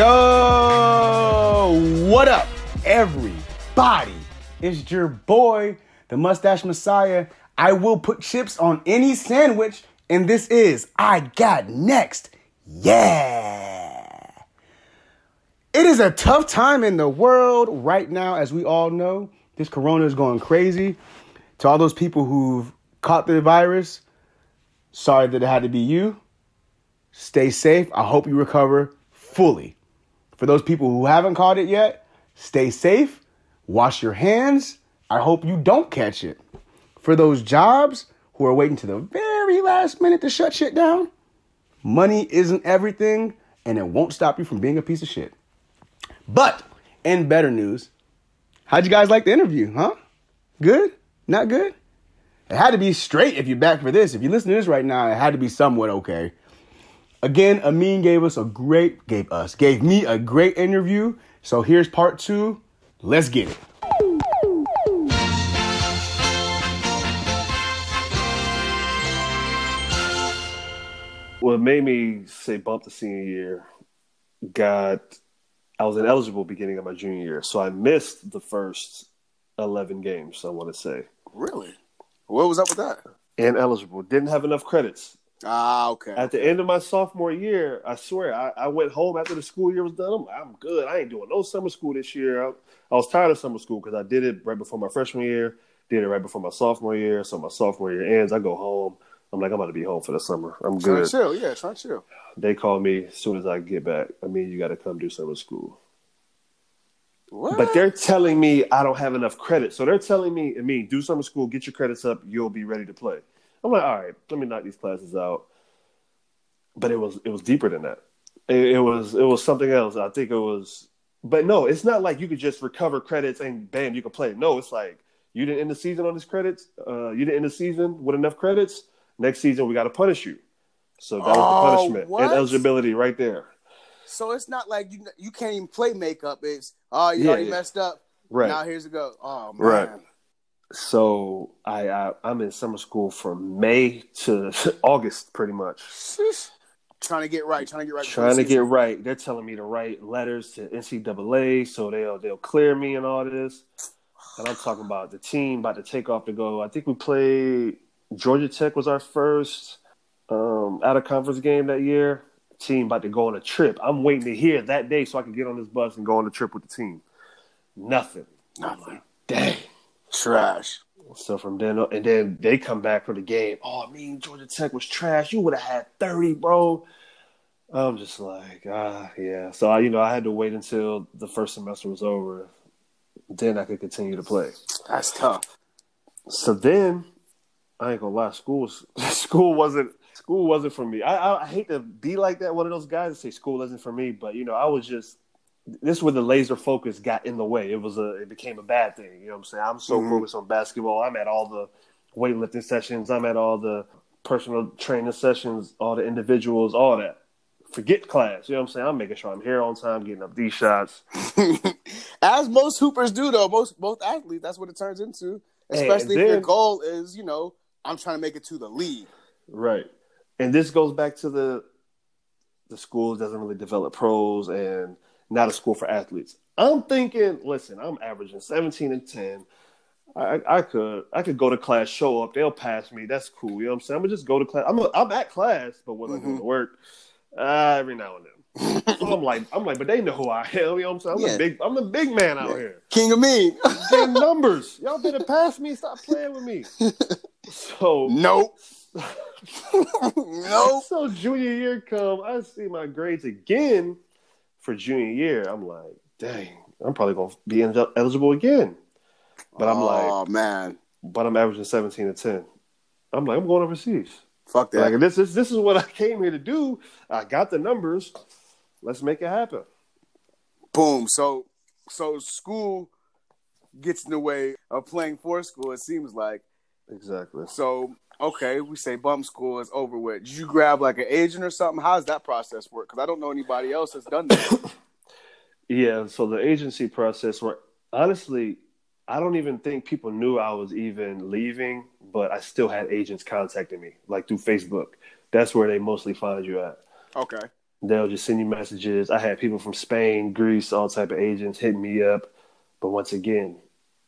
Yo, what up, everybody? It's your boy, the Mustache Messiah. I will put chips on any sandwich, and this is I Got Next. Yeah. It is a tough time in the world right now, as we all know. This corona is going crazy. To all those people who've caught the virus, sorry that it had to be you. Stay safe. I hope you recover fully. For those people who haven't caught it yet, stay safe, wash your hands. I hope you don't catch it. For those jobs who are waiting to the very last minute to shut shit down, money isn't everything and it won't stop you from being a piece of shit. But in better news, how'd you guys like the interview, huh? Good? Not good? It had to be straight if you're back for this. If you listen to this right now, it had to be somewhat okay. Again, Amin gave us a great, gave us, gave me a great interview. So here's part two. Let's get it. What made me say bump the senior year got I was ineligible beginning of my junior year, so I missed the first eleven games. I want to say Really? What was up with that? ineligible, didn't have enough credits. Ah, okay. At the end of my sophomore year, I swear I, I went home after the school year was done. I'm, I'm good. I ain't doing no summer school this year. I, I was tired of summer school because I did it right before my freshman year, did it right before my sophomore year. So my sophomore year ends, I go home. I'm like, I'm about to be home for the summer. I'm good. to chill, yeah, to chill. They call me as soon as I get back. I mean, you got to come do summer school. What? But they're telling me I don't have enough credit. So they're telling me, I mean, do summer school, get your credits up, you'll be ready to play. I'm like, all right, let me knock these classes out. But it was it was deeper than that. It, it was it was something else. I think it was, but no, it's not like you could just recover credits and bam, you can play. No, it's like you didn't end the season on these credits. Uh, you didn't end the season with enough credits. Next season, we got to punish you. So that was Oh, the punishment what? and eligibility right there. so it's not like you you can't even play makeup. It's oh you Yeah, already yeah. messed up. Right. Now here's a go. Oh man. Right. So I, I I'm in summer school from May to August, pretty much. Trying to get right. Trying to get right. Trying to get right. They're telling me to write letters to NCAA so they'll they'll clear me and all this. And I'm talking about the team about to take off to go. I think we played Georgia Tech was our first um, out of conference game that year. Team about to go on a trip. I'm waiting to hear that day so I can get on this bus and go on the trip with the team. Nothing. Nothing. Dang. Trash. So from then on, and then they come back for the game. Oh, I mean, Georgia Tech was trash. You would have had 30, bro. I'm just like, ah, yeah. So, I, you know, I had to wait until the first semester was over. Then I could continue to play. That's tough. So then, I ain't gonna lie, school was, school wasn't school wasn't for me. I, I I hate to be like that, one of those guys that say school isn't for me, but you know, I was just this is where the laser focus got in the way. It was a it became a bad thing. You know what I'm saying? I'm so Mhm. focused on basketball. I'm at all the weightlifting sessions. I'm at all the personal training sessions, all the individuals, all that. Forget class. You know what I'm saying? I'm making sure I'm here on time, getting up these shots. As most hoopers do, though, most both athletes, that's what it turns into. Especially and if your goal is, you know, I'm trying to make it to the league. Right. And this goes back to the the school doesn't really develop pros and not a school for athletes. I'm thinking, listen, I'm averaging 17 and 10. I, I could I could go to class, show up, they'll pass me. That's cool. You know what I'm saying? I'm gonna just go to class. I'm a, I'm at class, but when I go Mhm. to work, uh, every now and then. So I'm like, I'm like, but they know who I am. You know what I'm saying? I'm Yeah. a big, I'm a big man out Yeah. here. King of me. Getting numbers. Y'all better pass me. Stop playing with me. So nope. nope. So junior year come, I see my grades again for junior year. I'm like, dang, I'm probably gonna be eligible again. But I'm like, oh man, but I'm averaging 17 to 10. I'm like, I'm going overseas. fuck that. Like this is this is what I came here to do. I got the numbers. Let's make it happen. Boom. So, so school gets in the way of playing for school. It seems like. Exactly. So, okay, we say bump school is over with. Did you grab like an agent or something? How does that process work? Because I don't know anybody else that's done that. Yeah, so the agency process where honestly, I don't even think people knew I was even leaving, but I still had agents contacting me, like through Facebook. That's where they mostly find you at. okay. They'll just send you messages. I had people from Spain, Greece, all type of agents hitting me up. But once again,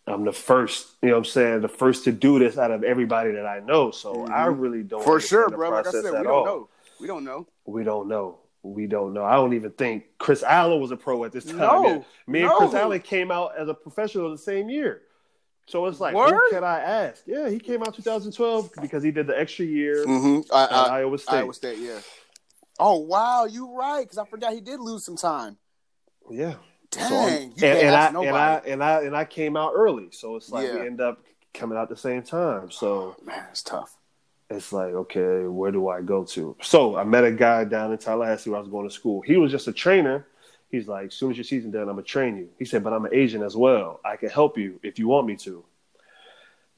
I'm the first, you know what I'm saying, the first to do this out of everybody that I know. So I really don't Mm-hmm. For sure, bro. Like I said, we don't all. know. We don't know. We don't know. We don't know. I don't even think Chris Allen was a pro at this time. No, yet. Me and. Chris Allen came out as a professional the same year. So it's like, Word? who can I ask? Yeah, he came out 2012 because he did the extra year Mm-hmm. at Iowa State. Iowa State, yeah. Oh wow, you're right? Because I forgot he did lose some time. Yeah. Dang, So you and, and I and I and I and I came out early, so it's like Yeah. we end up coming out the same time. So oh, Man, it's tough. it's like, okay, where do I go to? So I met a guy down in Tallahassee where I was going to school. He was just a trainer. He's like, as soon as your season done, I'm gonna train you. He said, but I'm an agent as well. I can help you if you want me to.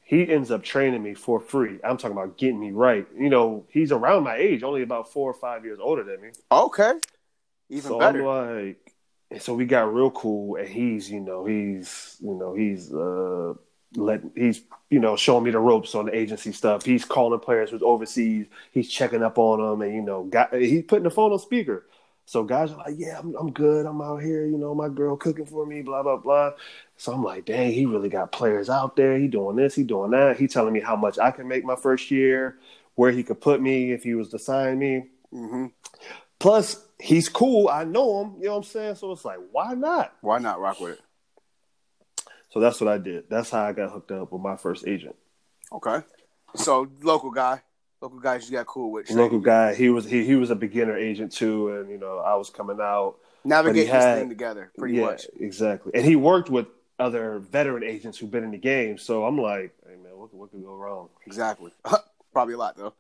He ends up training me for free. I'm talking about getting me right. You know, he's around my age, only about four or five years older than me. Okay, even so better. I'm like, and so we got real cool, and he's, you know, he's, you know, he's, uh, let he's, you know, showing me the ropes on the agency stuff. He's calling players who's overseas. He's checking up on them, and you know, got he's putting the phone on speaker. So guys are like, yeah, I'm, I'm good. I'm out here. You know, my girl cooking for me. Blah blah blah. So I'm like, dang, he really got players out there. He doing this. He doing that. He telling me how much I can make my first year, where he could put me if he was to sign me. Mm-hmm. Plus, he's cool. I know him. You know what I'm saying? So it's like, why not? Why not rock with it? So that's what I did. That's how I got hooked up with my first agent. Okay. So local guy, local guy, you got cool with. Local guy. He was he he was a beginner agent too, and you know I was coming out. navigate this thing together, pretty yeah, much. exactly. And he worked with other veteran agents who've been in the game. So I'm like, hey man, what what could go wrong? Exactly. Probably a lot though.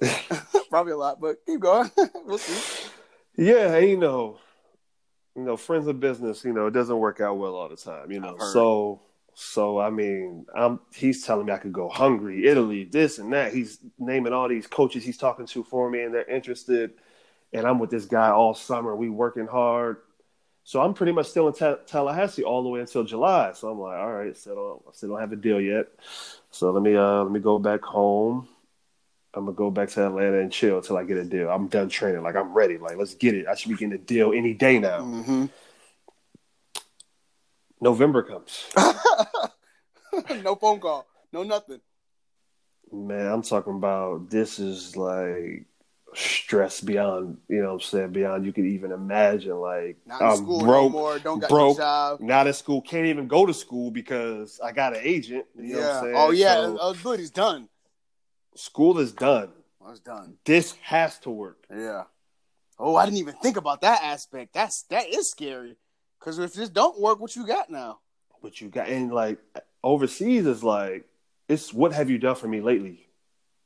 Probably a lot, but keep going. we'll see. Yeah, you know, you know, friends of business, you know, it doesn't work out well all the time, you know. So, so I mean, I'm he's telling me I could go Hungary, Italy, this and that. He's naming all these coaches he's talking to for me, and they're interested. And I'm with this guy all summer. We working hard. So I'm pretty much still in Ta- Tallahassee all the way until July. So I'm like, all right, still don't, I still don't have a deal yet. So let me uh let me go back home. I'm gonna go back to Atlanta and chill till I get a deal. I'm done training. Like I'm ready. Like let's get it. I should be getting a deal any day now. Mm-hmm. November comes. no phone call, no nothing. Man, I'm talking about this is like stress beyond, you know what I'm saying, beyond you could even imagine. Like Not in I'm school broke, more. Don't got broke, no job. not in school, can't even go to school because I got an agent. You know what yeah. I'm saying? Oh yeah. So, oh good. He's done. School is done. Oh, it's done. This has to work. Yeah. Oh, I didn't even think about that aspect. That's that is scary. Because if this don't work, what you got now? But you got and like overseas is like it's what have you done for me lately?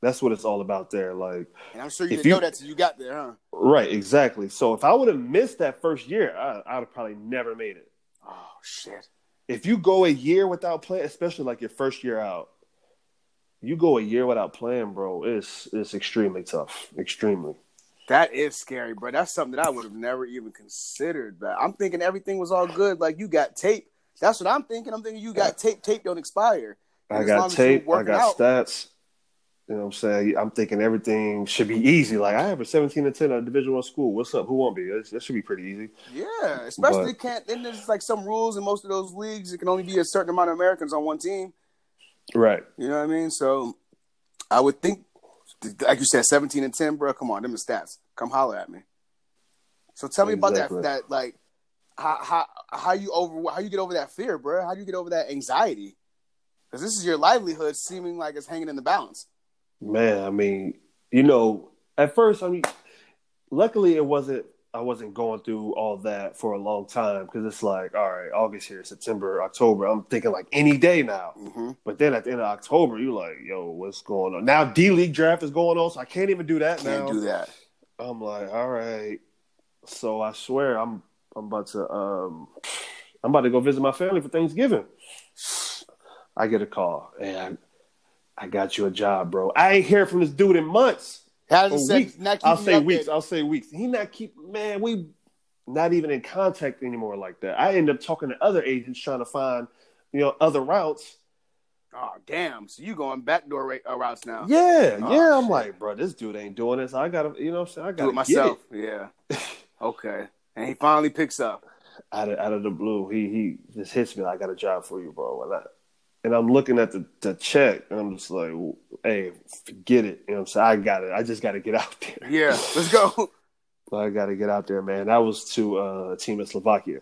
That's what it's all about there. Like And I'm sure you didn't you- know that till you got there, huh? right, exactly. So if I would have missed that first year, I, I'd have probably never made it. Oh shit. If you go a year without playing, especially like your first year out, you go a year without playing, bro. It's it's extremely tough. Extremely. That is scary, bro. That's something that I would have never even considered. But I'm thinking everything was all good. Like you got tape. That's what I'm thinking. I'm thinking you got tape. Tape don't expire. I And got tape. I got out- stats. You know what I'm saying? I'm thinking everything should be easy. Like I have a 17 to 10 at a Division One school. What's up? Who won't be? That that should be pretty easy. Yeah, especially But- can't. Then there's like some rules in most of those leagues. It can only be a certain amount of Americans on one team. Right. You know what I mean? So I would think, like you said, 17 and 10, bro. Come on, them the stats. Come holler at me. So tell me Exactly. about that. That like how how how you over how you get over that fear, bro? How do you get over that anxiety? Because this is your livelihood, seeming like it's hanging in the balance. Man, I mean, you know, at first, I mean, luckily it wasn't. I wasn't going through all that for a long time because it's like, all right, August here, September, October. I'm thinking like any day now. Mm-hmm. But then at the end of October, you're like, yo, what's going on? Now D League draft is going on, so I can't even do that Can't now. do that. I'm like, all right. So I swear, I'm I'm about to um I'm about to go visit my family for Thanksgiving. I get a call, and I, I got you a job, bro. I ain't hear from this dude in months. How does Or it say? weeks. Not I'll say weeks. updated? I'll say weeks. He not keep man. We not even in contact anymore like that. I end up talking to other agents trying to find you know other routes. Oh damn! So you going backdoor ra- uh, routes now? Yeah, Oh, yeah. I'm shit. like, bro, this dude ain't doing this. I gotta, you know, what I'm saying I gotta do it myself. Yeah. Okay. And he finally picks up. Out of out of the blue, he he just hits me like, "I got a job for you, bro." And I and I'm looking at the, the check, and I'm just like, "Hey, forget it." You know what I'm saying? I got it. I just got to get out there. Yeah, let's go. I got to get out there, man. That was to uh, a team in Slovakia.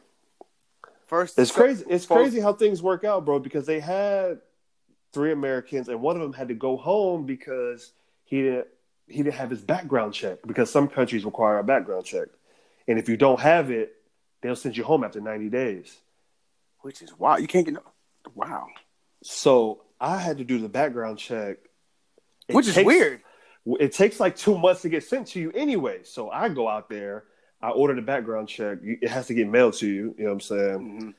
First, It's crazy. It's so- crazy how things work out, bro. Because they had three Americans, and one of them had to go home because he didn't he didn't have his background check. Because some countries require a background check, and if you don't have it, they'll send you home after ninety days. Which is wow. You can't get no. Wow. So I had to do the background check, It Which is weird. It takes like two months to get sent to you anyway. So I go out there, I order the background check. It has to get mailed to you. You know what I'm saying? Mhm.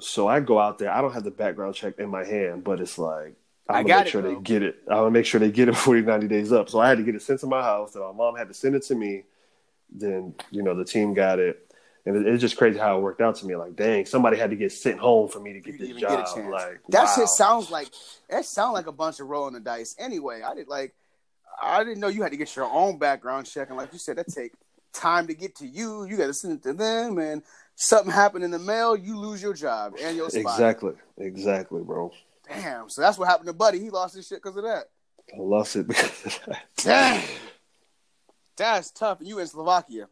So I go out there. I don't have the background check in my hand, but it's like I I'm gonna got make it, sure though. they get it. I'm gonna make sure they get it 40, 90 days up. So I had to get it sent to my house. Then my mom had to send it to me. Then you know the team got it, and it's just crazy how it worked out to me. Like, dang, somebody had to get sent home for me to get didn't this even job. get. Like that wow. shit sounds like that sounds like a bunch of rolling the dice. Anyway, I did like I didn't know you had to get your own background check, and like you said, that take time to get to you. You got to send it to them, and something happened in the mail, you lose your job and your spot. exactly, exactly, bro. Damn. So that's what happened to Buddy. He lost his shit because of that. I lost it because of that. Damn. That's tough. And you in Slovakia.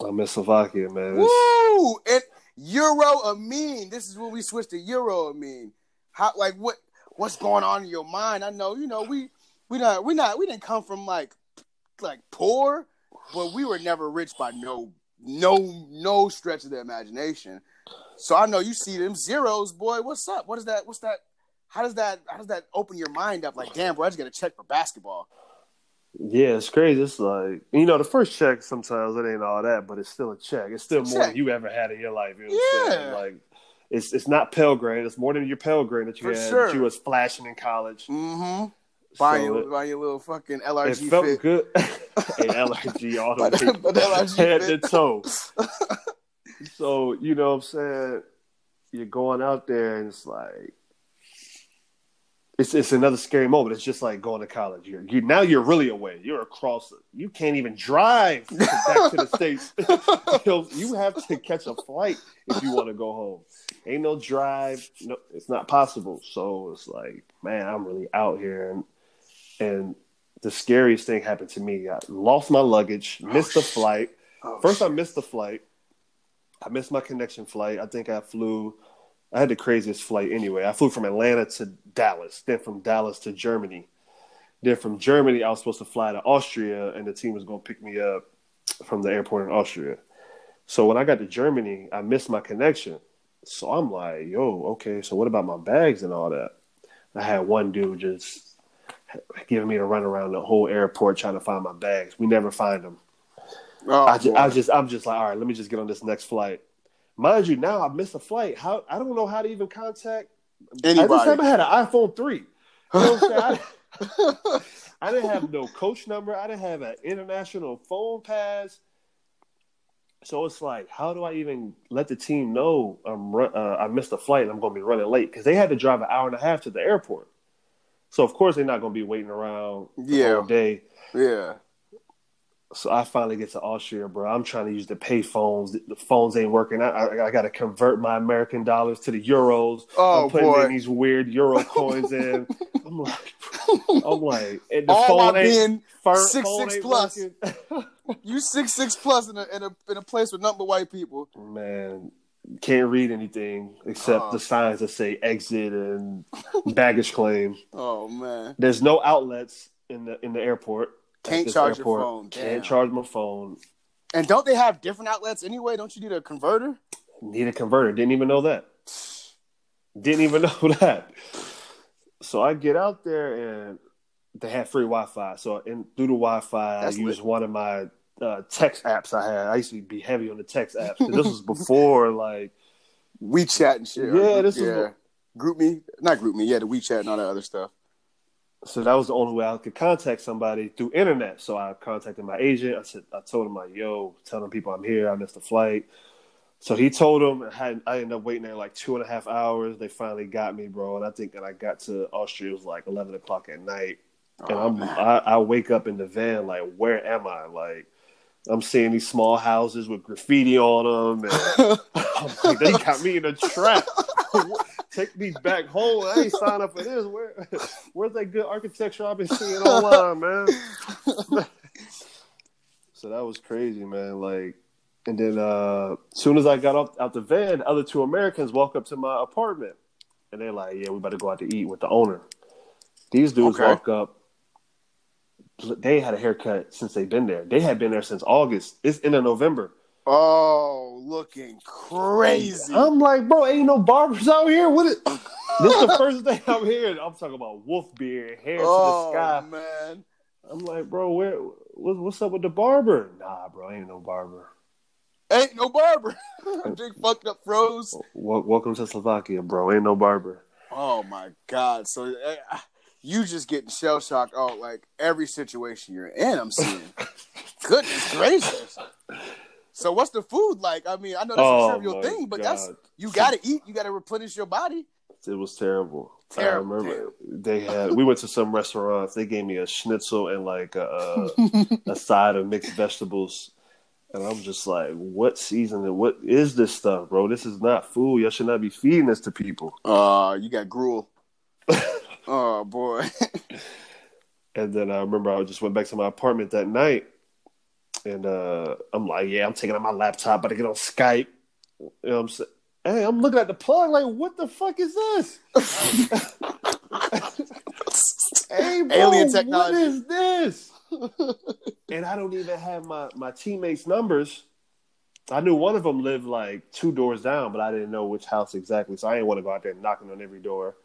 I'm in Slovakia, man. Woo! And Euro Amin. This is when we switched to Euro Amin. How like what what's going on in your mind? I know, you know, we we not we not we didn't come from like like poor, but we were never rich by no no no stretch of the imagination. So I know you see them zeros, boy. What's up? What is that? What's that? How does that how does that open your mind up? Like, damn, bro, I just got to check for basketball. Yeah, it's crazy. It's like you know, the first check sometimes it ain't all that, but it's still a check. It's still It's more check. than you ever had in your life. You know what I'm saying? Yeah. Like it's it's not Pell Grant. It's more than your Pell Grant that you For had sure. that you was flashing in college. Mm-hmm. Buying So your buying your little fucking LRG. it felt fit. good. hey, LRG all the But- way but LRG head fit. to toe. so you know what I'm saying? You're going out there and it's like it's it's another scary moment. It's just like going to college. You're you now you're really away. You're across. You can't even drive to- back to the states. you, know, you have to catch a flight if you want to go home. Ain't no drive. No, it's not possible. So it's like, man, I'm really out here, and and the scariest thing happened to me. I lost my luggage, oh, missed the flight. Oh, First, I missed the flight. I missed my connection flight. I think I flew. I had the craziest flight anyway. I flew from Atlanta to Dallas, then from Dallas to Germany. Then from Germany, I was supposed to fly to Austria, and the team was going to pick me up from the airport in Austria. So when I got to Germany, I missed my connection. So I'm like, yo, okay, so what about my bags and all that? I had one dude just giving me the run around the whole airport trying to find my bags. We never find them. Oh, I just. I just, I'm just like, all right, let me just get on this next flight. Mind you, now I missed a flight. How I don't know how to even contact. At this Anybody. time, I had an iPhone three. You know? I, I didn't have no coach number. I didn't have an international phone pass. So it's like, how do I even let the team know I'm run, uh, I missed a flight and I'm going to be running late? Because they had to drive an hour and a half to the airport. So of course they're not going to be waiting around Yeah. day. yeah. So I finally get to Austria, bro. I'm trying to use the pay phones. The phones ain't working. I, I, I got to convert my American dollars to the euros. Oh I'm putting boy. in these weird euro coins in. I'm like, I'm like, and the All phone my ain't being six, six plus. you six six plus in a in a in a place with nothing but white people. Man, can't read anything except Oh. the signs that say exit and baggage claim. Oh man. There's no outlets in the in the airport. Can't charge your phone. Damn. Can't charge my phone. And don't they have different outlets anyway? Don't you need a converter? Need a converter. Didn't even know that. Didn't even know that. So I get out there and they had free Wi-Fi. So in, through the Wi-Fi, I used lit. one of my uh, text apps I had. I used to be heavy on the text apps. And this was before like WeChat and shit. Yeah, this is yeah. what- GroupMe, not GroupMe. Yeah, the WeChat and all that other stuff. So that was the only way I could contact somebody through internet. So I contacted my agent. I said I told him like, "Yo, telling people I'm here. I missed the flight." So he told him. I, had, I ended up waiting there like two and a half hours. They finally got me, bro. And I think that I got to Austria it was like eleven o'clock at night. And Oh, I'm. I, I wake up in the van like, where am I? Like I'm seeing these small houses with graffiti on them, and like, they got me in a trap. Take me back home. I ain't signed up for this. Where, where's that good architecture I've been seeing online, man? so that was crazy, man. Like, and then uh soon as I got out, out the van, the other two Americans walk up to my apartment, and they're like, "Yeah, we about to go out to eat with the owner." These dudes Okay. walk up. They had a haircut since they've been there. They had been there since August. It's in November. Oh, looking crazy. I'm like, bro, ain't no barbers out here. What is this? Is the first day I'm here. I'm talking about wolf beard, hair oh to the sky. man. I'm like, bro, where? What, what's up with the barber? Nah, bro, ain't no barber. Ain't no barber. Big fucked up froze. Wel- welcome to Slovakia, bro. Ain't no barber. Oh my god! So uh, you just getting shell shocked. Oh, like every situation you're in, I'm seeing. Goodness gracious! So what's the food like? I mean, I know that's Oh, a trivial thing, but that's you got to eat. You got to replenish your body. It was terrible. Terrible, I remember they had. We went to some restaurants. They gave me a schnitzel and like a, a, a side of mixed vegetables, and I'm just like, "What season? and What is this stuff, bro? This is not food. Y'all should not be feeding this to people." Uh, you got gruel. oh boy. And then I remember I just went back to my apartment that night, and uh, I'm like, "Yeah, I'm taking out my laptop, about to get on Skype." You know what I'm saying? Hey, I'm looking at the plug, like, "What the fuck is this?" Hey, bro, Alien technology. What is this? and I don't even have my my teammates' numbers. I knew one of them lived like two doors down, but I didn't know which house exactly. So I didn't want to go out there knocking on every door.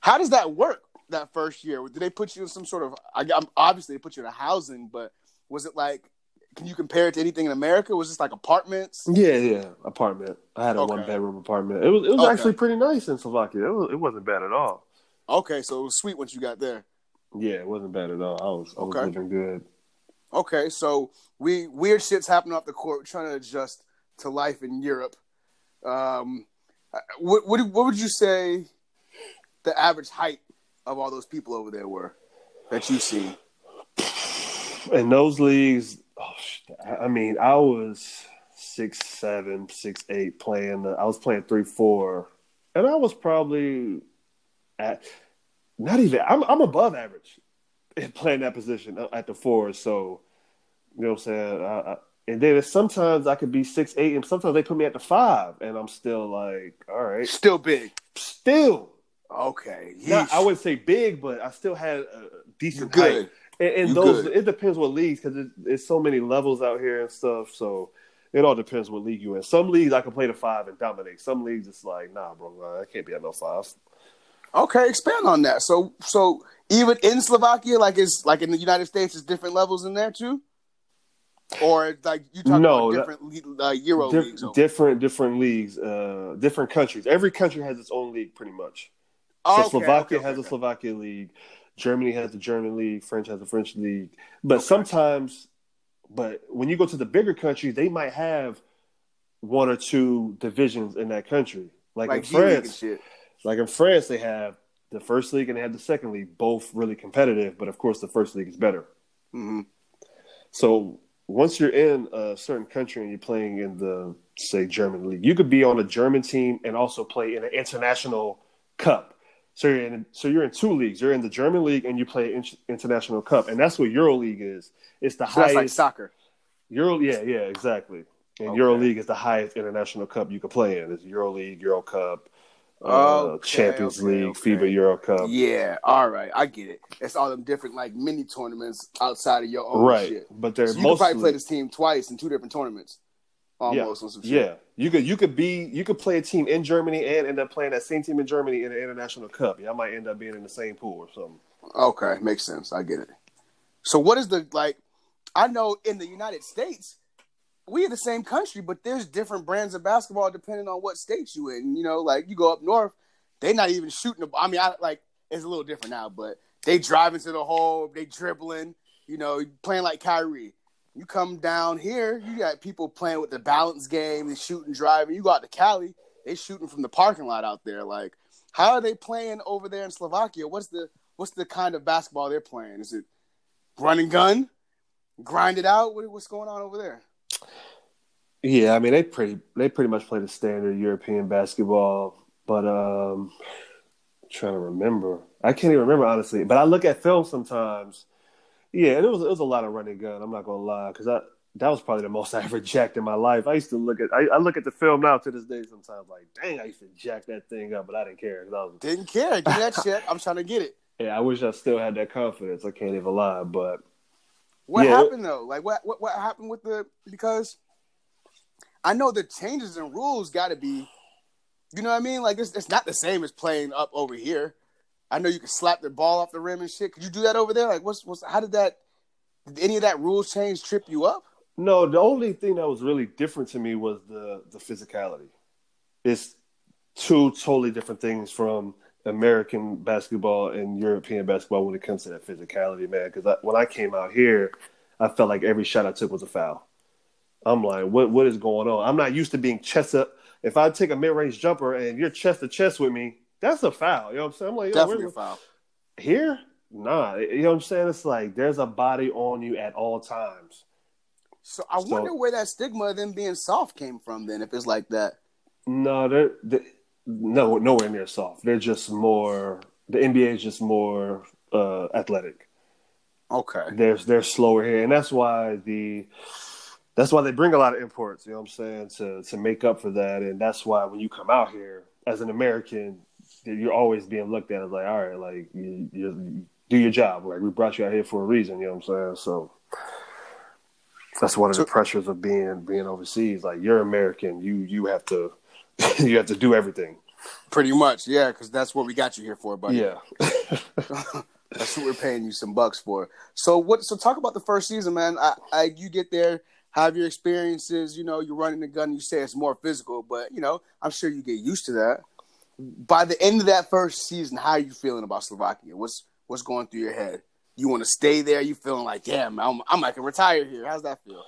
How does that work? That first year, did they put you in some sort of? I, I'm obviously they put you in a housing, but was it like? Can you compare it to anything in America? Was this like apartments? Yeah, yeah, apartment. I had a Okay. one bedroom apartment. It was it was Okay. actually pretty nice in Slovakia. It, was, it wasn't bad at all. Okay, so it was sweet once you got there. Yeah, it wasn't bad at all. I was I was Okay. living good. Okay, so we weird shit's happening off the court. We're trying to adjust to life in Europe. Um, what what what would you say the average height of all those people over there were that you see? In those leagues, oh, I I mean, I was six seven, six eight playing. I was playing three four, and I was probably at not even. I'm I'm above average in playing that position uh, at the four. So you know what I'm saying. I, I, and then sometimes I could be six eight, and sometimes they put me at the five, and I'm still like, all right, Still big. still. Okay, Not, I wouldn't say big, but I still had a decent good. height. And, and You those, good. it depends what leagues because it, it's so many levels out here and stuff. So it all depends what league you in. Some leagues I can play the five and dominate. Some leagues it's like, nah, bro, I can't be at no five. Okay, expand on that. So so even in Slovakia, like it's like in the United States, there's different levels in there too, or like you talking No, about different uh, Euro leagues. over- different, different leagues, uh, different countries. Every country has its own league, pretty much. So okay, Slovakia okay, has okay, a Slovakia league, Germany has the German league, French has a French league. But sometimes, but when you go to the bigger countries, they might have one or two divisions in that country. Like, like in G League and France, like in France, they have the first league and they have the second league, both really competitive. But of course, the first league is better. hmm So once you're in a certain country and you're playing in the say German league, you could be on a German team and also play in an international cup. So you're in so you're in two leagues. You're in the German league and you play in, international cup, and that's what Euro League is. It's the So that's like highest soccer. Euro. Yeah, yeah, exactly. And Okay. Euro League is the highest international cup you could play in. It's Euro League, Euro Cup, uh, Okay, Champions okay, League, okay. FIBA Euro Cup. Yeah, all right, I get it. It's all them different like mini tournaments outside of your own right, shit. but they're So you could probably play this team twice in two different tournaments, almost on some shit. Yeah, you could you could be you could play a team in Germany and end up playing that same team in Germany in an international cup. Y'all might end up being in the same pool or something. Okay, makes sense. I get it. So what is the like? I know in the United States, we are the same country, but there's different brands of basketball depending on what state you in. You know, like you go up north, they're not even shooting. The, I mean, I like it's a little different now, but they drive into the hole, they dribbling. You know, playing like Kyrie. You come down here, you got people playing with the balance game, they shooting, driving. You go out to Cali, they shooting from the parking lot out there. Like, how are they playing over there in Slovakia? What's the what's the kind of basketball they're playing? Is it run and gun? grind it out? What, what's going on over there? Yeah, I mean they pretty they pretty much play the standard European basketball, but um I'm trying to remember. I can't even remember honestly, but I look at film sometimes. Yeah, it was it was a lot of running gun. I'm not gonna lie, because I that was probably the most I ever jacked in my life. I used to look at I, I look at the film now to this day sometimes like, dang, I used to jack that thing up, but I didn't care. I was, Didn't care. Give that shit. I'm trying to get it. yeah, I wish I still had that confidence. I can't even lie, but What Yeah. happened though? Like what, what what happened with the because I know the changes in rules got to be, you know what I mean? Like it's it's not the same as playing up over here. I know you can slap the ball off the rim and shit. Could you do that over there? Like what's what's how did that? Did any of that rules change trip you up? No, the only thing that was really different to me was the the physicality. It's two totally different things from American basketball and European basketball when it comes to that physicality, man. Because when I came out here, I felt like every shot I took was a foul. I'm like, what what is going on? I'm not used to being chest up. If I take a mid range jumper and you're chest to chest with me, that's a foul. You know what I'm saying? I'm like, Definitely a foul. here, nah. You know what I'm saying? It's like there's a body on you at all times. So I So- wonder where that stigma of them being soft came from. Then if it's like that, No, they're, they no nowhere near soft. They're just more. The NBA is just more uh, athletic. okay. They're they're slower here, and that's why the that's why they bring a lot of imports. You know what I'm saying to to make up for that, and that's why when you come out here as an American, you're always being looked at as like, all right, like you, you, do your job. Like we brought you out here for a reason. You know what I'm saying? So. That's one of the pressures of being being overseas. Like you're American, you you have to you have to do everything. Pretty much, yeah, because that's what we got you here for, buddy. Yeah. That's what we're paying you some bucks for. So what? So talk about the first season, man. I, I you get there, have your experiences. You know, you're running the gun. You say it's more physical, but you know, I'm sure you get used to that. By the end of that first season, how are you feeling about Slovakia? What's what's going through your head? You want to stay there? You feeling like, damn, I'm I'm like a retire here. How's that feel?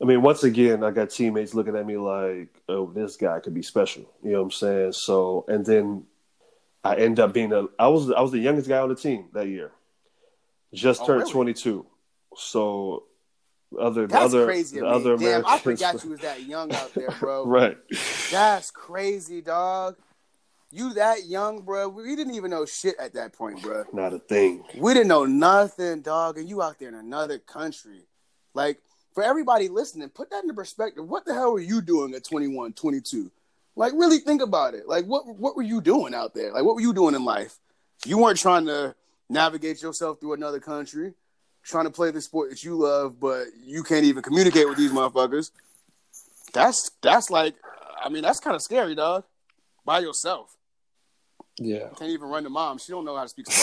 I mean, once again, I got teammates looking at me like, oh, this guy could be special. You know what I'm saying? So, and then I end up being a, I was, I was the youngest guy on the team that year. Just Oh, turned really? 22. So, other, That's other, crazy. the other Damn, I forgot you was that young out there, bro. right? That's crazy, dog. You that young, bro. We didn't even know shit at that point, bro. Not a thing. We didn't know nothing, dog, and you out there in another country. Like, for everybody listening, put that into perspective. What the hell were you doing at 21, 22? Like, really think about it. Like, what what were you doing out there? Like, what were you doing in life? You weren't trying to navigate yourself through another country, trying to play the sport that you love, but you can't even communicate with these motherfuckers. That's that's like, I mean, that's kind of scary, dog. By yourself. Yeah. Can't even run to mom. She don't know how to speak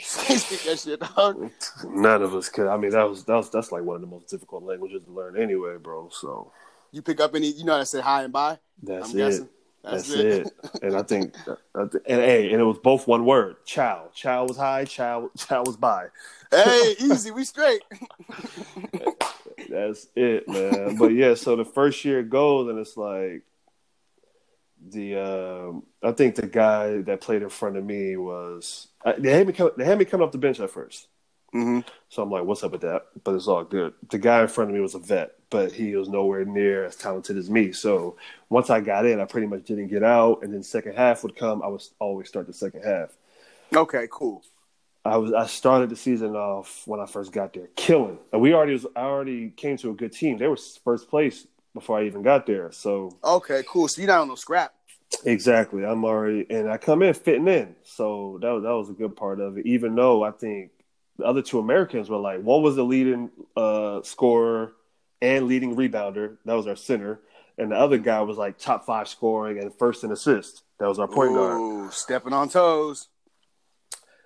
can't speak that shit, dog. None of us could. I mean, that was, that was, that's like one of the most difficult languages to learn anyway, bro. So, You pick up any, you know how to say hi and bye? that's I'm it. guessing. That's, it. and I think, I th- and hey, and it was both one word. Chow. Chow was high. Chow. Chow was by. hey, easy, we straight. That's it, man. but yeah, so the first year goes, and it's like the. Um, I think the guy that played in front of me was. I, they had me. Come, they had me coming off the bench at first. Mm-hmm. So I'm like, what's up with that? But it's all good. The guy in front of me was a vet, but he was nowhere near as talented as me. So once I got in, I pretty much didn't get out. And then second half would come, I would always start the second half. Okay, cool. I was I started the season off when I first got there, killing. And we already was I already came to a good team. They were first place before I even got there. So Okay, cool. So you're not on no scrap. exactly, I'm already and I come in fitting in. So that was that was a good part of it. Even though I think the other two Americans were like one was the leading uh, scorer and leading rebounder. That was our center, and the other guy was like top five scoring and first in assist. That was our point guard. Stepping on toes.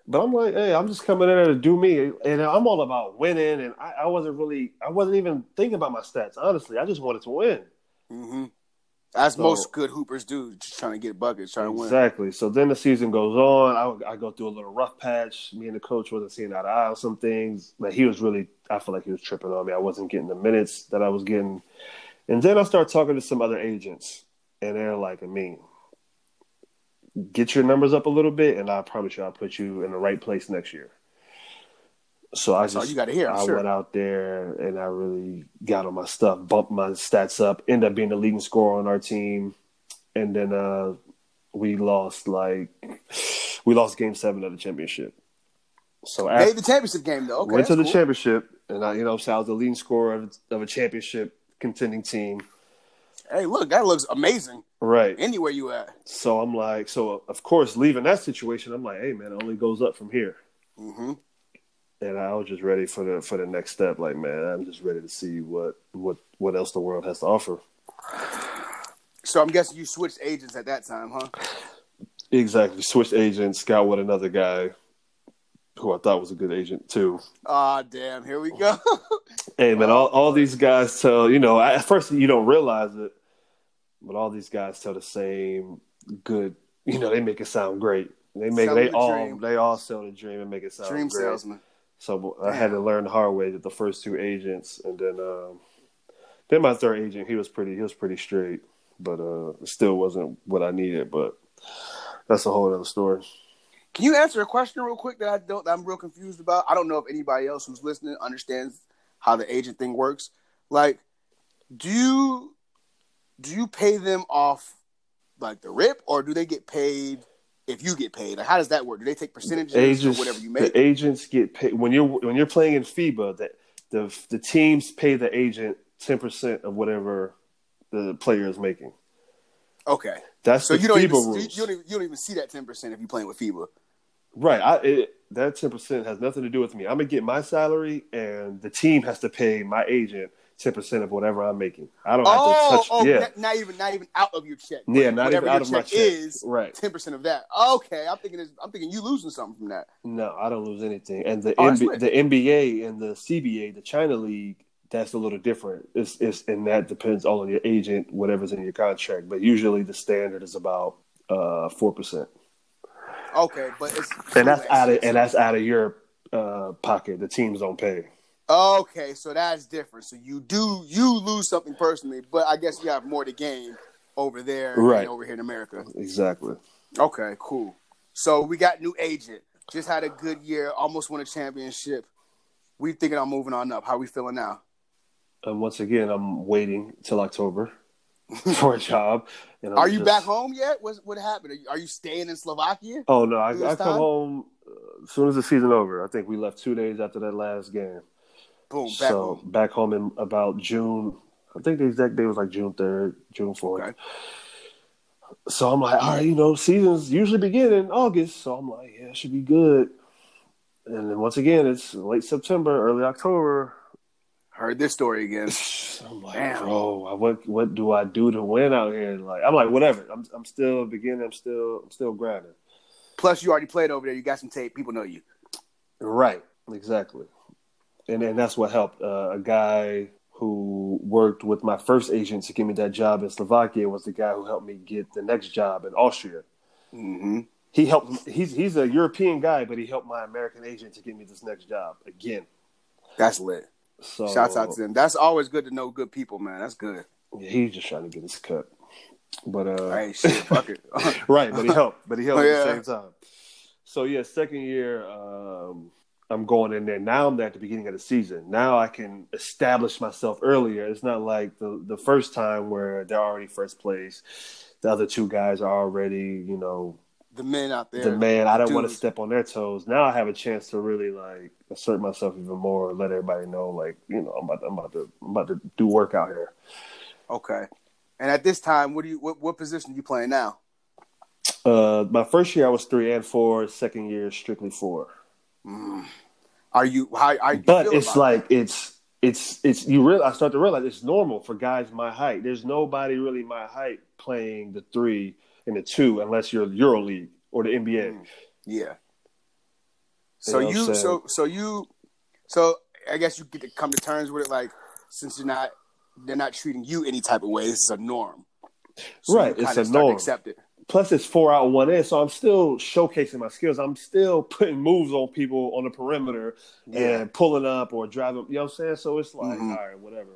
But I'm like, hey, I'm just coming in there to do me, and I'm all about winning. And I, I wasn't really, I wasn't even thinking about my stats. Honestly, I just wanted to win. Mm-hmm. As So- most good hoopers do, just trying to get buckets, trying to win. Exactly. So then the season goes on. I, I go through a little rough patch. Me and the coach wasn't seeing eye to eye on some things. Like he was really, I feel like he was tripping on me. I wasn't getting the minutes that I was getting. And then I start talking to some other agents, and they're like, I mean, get your numbers up a little bit, and I promise you, I'll put you in the right place next year. So I just you gotta hear, I'm I sure. went out there and I really got on my stuff, bumped my stats up, ended up being the leading scorer on our team, and then uh, we lost like we lost game seven of the championship. So Made the championship game though. Okay, went to the cool. championship, and I, you know, so I was the leading scorer of, of a championship contending team. Hey, look, that looks amazing. Right. Anywhere you at. So I'm like, so of course, leaving that situation, I'm like, hey man, it only goes up from here. Mm-hmm. And I was just ready for the for the next step. Like, man, I'm just ready to see what what what else the world has to offer. So I'm guessing you switched agents at that time, huh? Exactly. Switched agents, got with another guy who I thought was a good agent too. Ah, damn. Here we go. Hey man, all, all these guys tell you know at first you don't realize it, but all these guys tell the same good. You know they make it sound great. They make Sell they all dream. they all sell the dream and make it sound Dream great. salesman. So I had to learn the hard way that the first two agents, and then um, then my third agent, he was pretty he was pretty straight, but uh, still wasn't what I needed. But that's a whole other story. Can you answer a question real quick that I don't that I'm real confused about? I don't know if anybody else who's listening understands how the agent thing works. Like, do you do you pay them off like the rip, or do they get paid if you get paid? Like, how does that work? Do they take percentages Agents, or whatever you make? the agents get paid when you're when you're playing in FIBA. That the the teams pay the agent ten percent of whatever the player is making. okay, That's so you don't FIBA even rules. you, don't even, you don't even see that ten percent if you're playing with FIBA. Right. I, it, that 10% has nothing to do with me. I'm going to get my salary, and the team has to pay my agent 10% of whatever I'm making. I don't have Oh, to touch oh, Yeah. not, not even not even out of your check. Yeah, not whatever even out your of my check is. Right. Ten percent of that. Okay, I'm thinking. I'm thinking you losing something from that. No, I don't lose anything. And the, Oh, lit. the NBA and the CBA, the China League, that's a little different. It's, it's, and that depends all on your agent, whatever's in your contract. But usually the standard is about uh, 4%. Okay, but it's And that's out of, and that's out of your uh, pocket. The teams don't pay. Okay, so that's different. So you do you lose something personally, but I guess you have more to gain over there Right. than over here in America. Exactly. Okay, cool. So we got new agent. Just had a good year, almost won a championship. We thinking I'm moving on up. How we feeling now? And once again, I'm waiting till October for a job. And Are you just- back home yet? What what happened? Are you, are you staying in Slovakia? Oh no, I, I come home uh, as soon as the season over. I think we left two days after that last game. Boom, back so home. back home in about June. I think the exact day was like June third, June fourth. Okay. So I'm like, all right, you know, seasons usually begin in August. So I'm like, yeah, it should be good. And then once again, it's late September, early October. Heard this story again. I'm like, Damn. bro, what what do I do to win out here? Like, I'm like, whatever. I'm I'm still beginning. I'm still I'm still grinding. Plus, you already played over there. You got some tape. People know you. Right, exactly. And and that's what helped. Uh, a guy who worked with my first agent to give me that job in Slovakia was the guy who helped me get the next job in Austria. Mm-hmm. He helped. He's he's a European guy, but he helped my American agent to get me this next job again. That's lit. So Shouts out to them. That's always good to know good people, man. That's good. Yeah, he's just trying to get his cut. But uh, Hey, shit, fuck it. right, but he helped. But he helped Oh, at the same time. So yeah, second year, um, I'm going in there. Now I'm there at the beginning of the season. Now I can establish myself earlier. It's not like the the first time where they're already first place. The other two guys are already, you know, the men out there. the man. I don't want to step on their toes. Now I have a chance to really like assert myself even more. Let everybody know, like, you know, I'm about to, I'm about to, I'm about to do work out here. Okay. And at this time, what do you what, what position are you playing now? Uh, my first year I was three and four. Second year strictly four. Are you how are you But it's like it's it's it's you real. I start to realize it's normal for guys my height. There's nobody really my height playing the three and the two unless you're EuroLeague or the NBA. Mm. Yeah. So You know you so so you so I guess you get to come to terms with it like since you're not they're not treating you any type of way, this is a norm. So Right, it's a norm. Accept it. Plus it's four out one in, so I'm still showcasing my skills. I'm still putting moves on people on the perimeter Yeah. and pulling up or driving. You know what I'm saying? So it's like, Mhm. all right, whatever.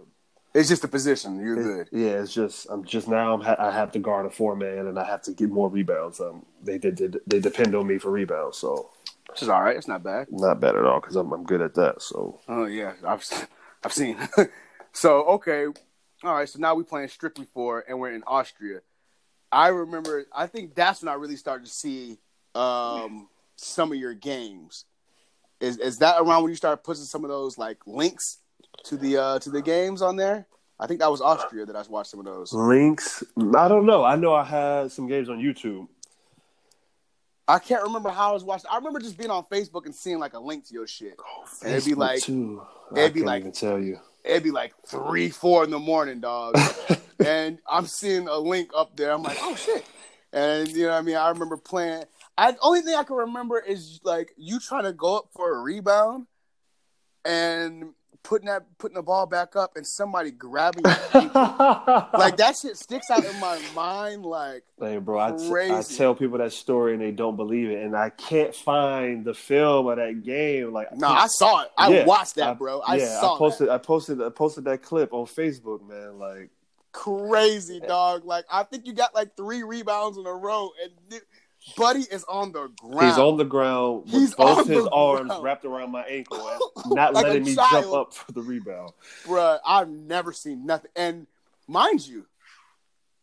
It's just a position. You're good. Yeah, it's just I'm just now I'm ha- I have to guard a four man and I have to get more rebounds. Um, they did they, they depend on me for rebounds. So which is all right. It's not bad. Not bad at all because I'm I'm good at that. So Oh yeah, I've I've seen. so okay, all right. So now we're playing strictly for, and we're in Austria. I remember. I think that's when I really started to see um, some of your games. Is is that around when you started putting some of those like links to the uh, to the games on there? I think that was Austria that I watched some of those. links, I don't know. I know I had some games on YouTube. I can't remember how I was watching. I remember just being on Facebook and seeing like a link to your shit. And it'd be Facebook, like- too. I it'd be can't like- even tell you. It'd be like three, four in the morning, dog. and I'm seeing a link up there. I'm like, oh shit. And you know what I mean? I remember playing. I only thing I can remember is like you trying to go up for a rebound and putting that putting the ball back up and somebody grabbing your ankle. like that shit sticks out in my mind like Hey, bro, I, t- I tell people that story and they don't believe it, and I can't find the film of that game. Like, no, I saw it. I Yeah, watched that, bro. I yeah, saw I posted, that. I posted, I posted that clip on Facebook, man. Like, Crazy dog. Like I think you got like three rebounds in a row and Buddy is on the ground. he's on the ground with He's both his arms ground. wrapped around my ankle, and not Like letting me jump up for the rebound. Bruh, I've never seen nothing. And mind you,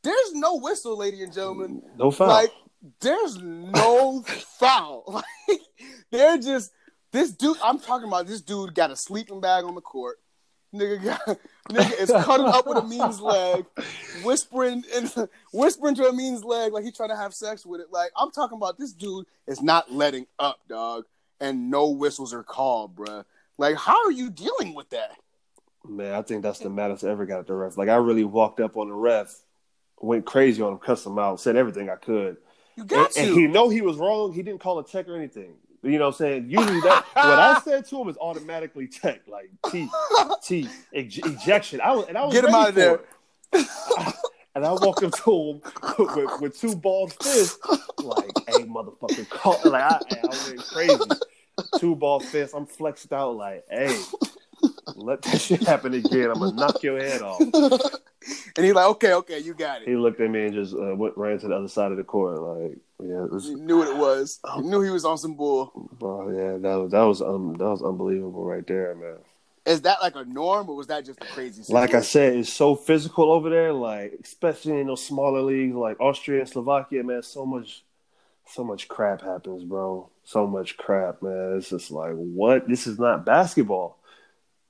there's no whistle, ladies and gentlemen. No foul. Like, there's no foul. Like, they're just this dude. I'm talking about this dude got a sleeping bag on the court. Nigga got nigga is cutting up with a mean's leg, whispering and whispering to a mean's leg like he's trying to have sex with it. Like I'm talking about this dude is not letting up, dog, and no whistles are called, bruh. Like, how are you dealing with that? Man, I think that's the maddest I ever got at the ref. Like I really walked up on the ref, went crazy on him, cussed him out, said everything I could. You And, got and to. he know he was wrong. He didn't call a check or anything. You know what I'm saying? Usually that what I said to him is automatically tech, like T T ej- ejection. I was and I was Get him out of there. and I walk up to him with, with two bald fists, like, "Hey, motherfucker, call!" Like I, I went crazy. Two bald fists. I'm flexed out, like, "Hey, let that shit happen again. I'm gonna knock your head off." And he's like, okay, okay, you got it. He looked at me and just uh, went ran to the other side of the court. Like, yeah, it was, He knew what it was. He knew he was on some bull. bro, yeah, that was that was um, that was unbelievable right there, man. Is that like a norm, or was that just a crazy? Like I said, it's so physical over there. Like, especially in those smaller leagues like Austria and Slovakia, man. So much, so much crap happens, bro. So much crap, man. It's just like, what? This is not basketball.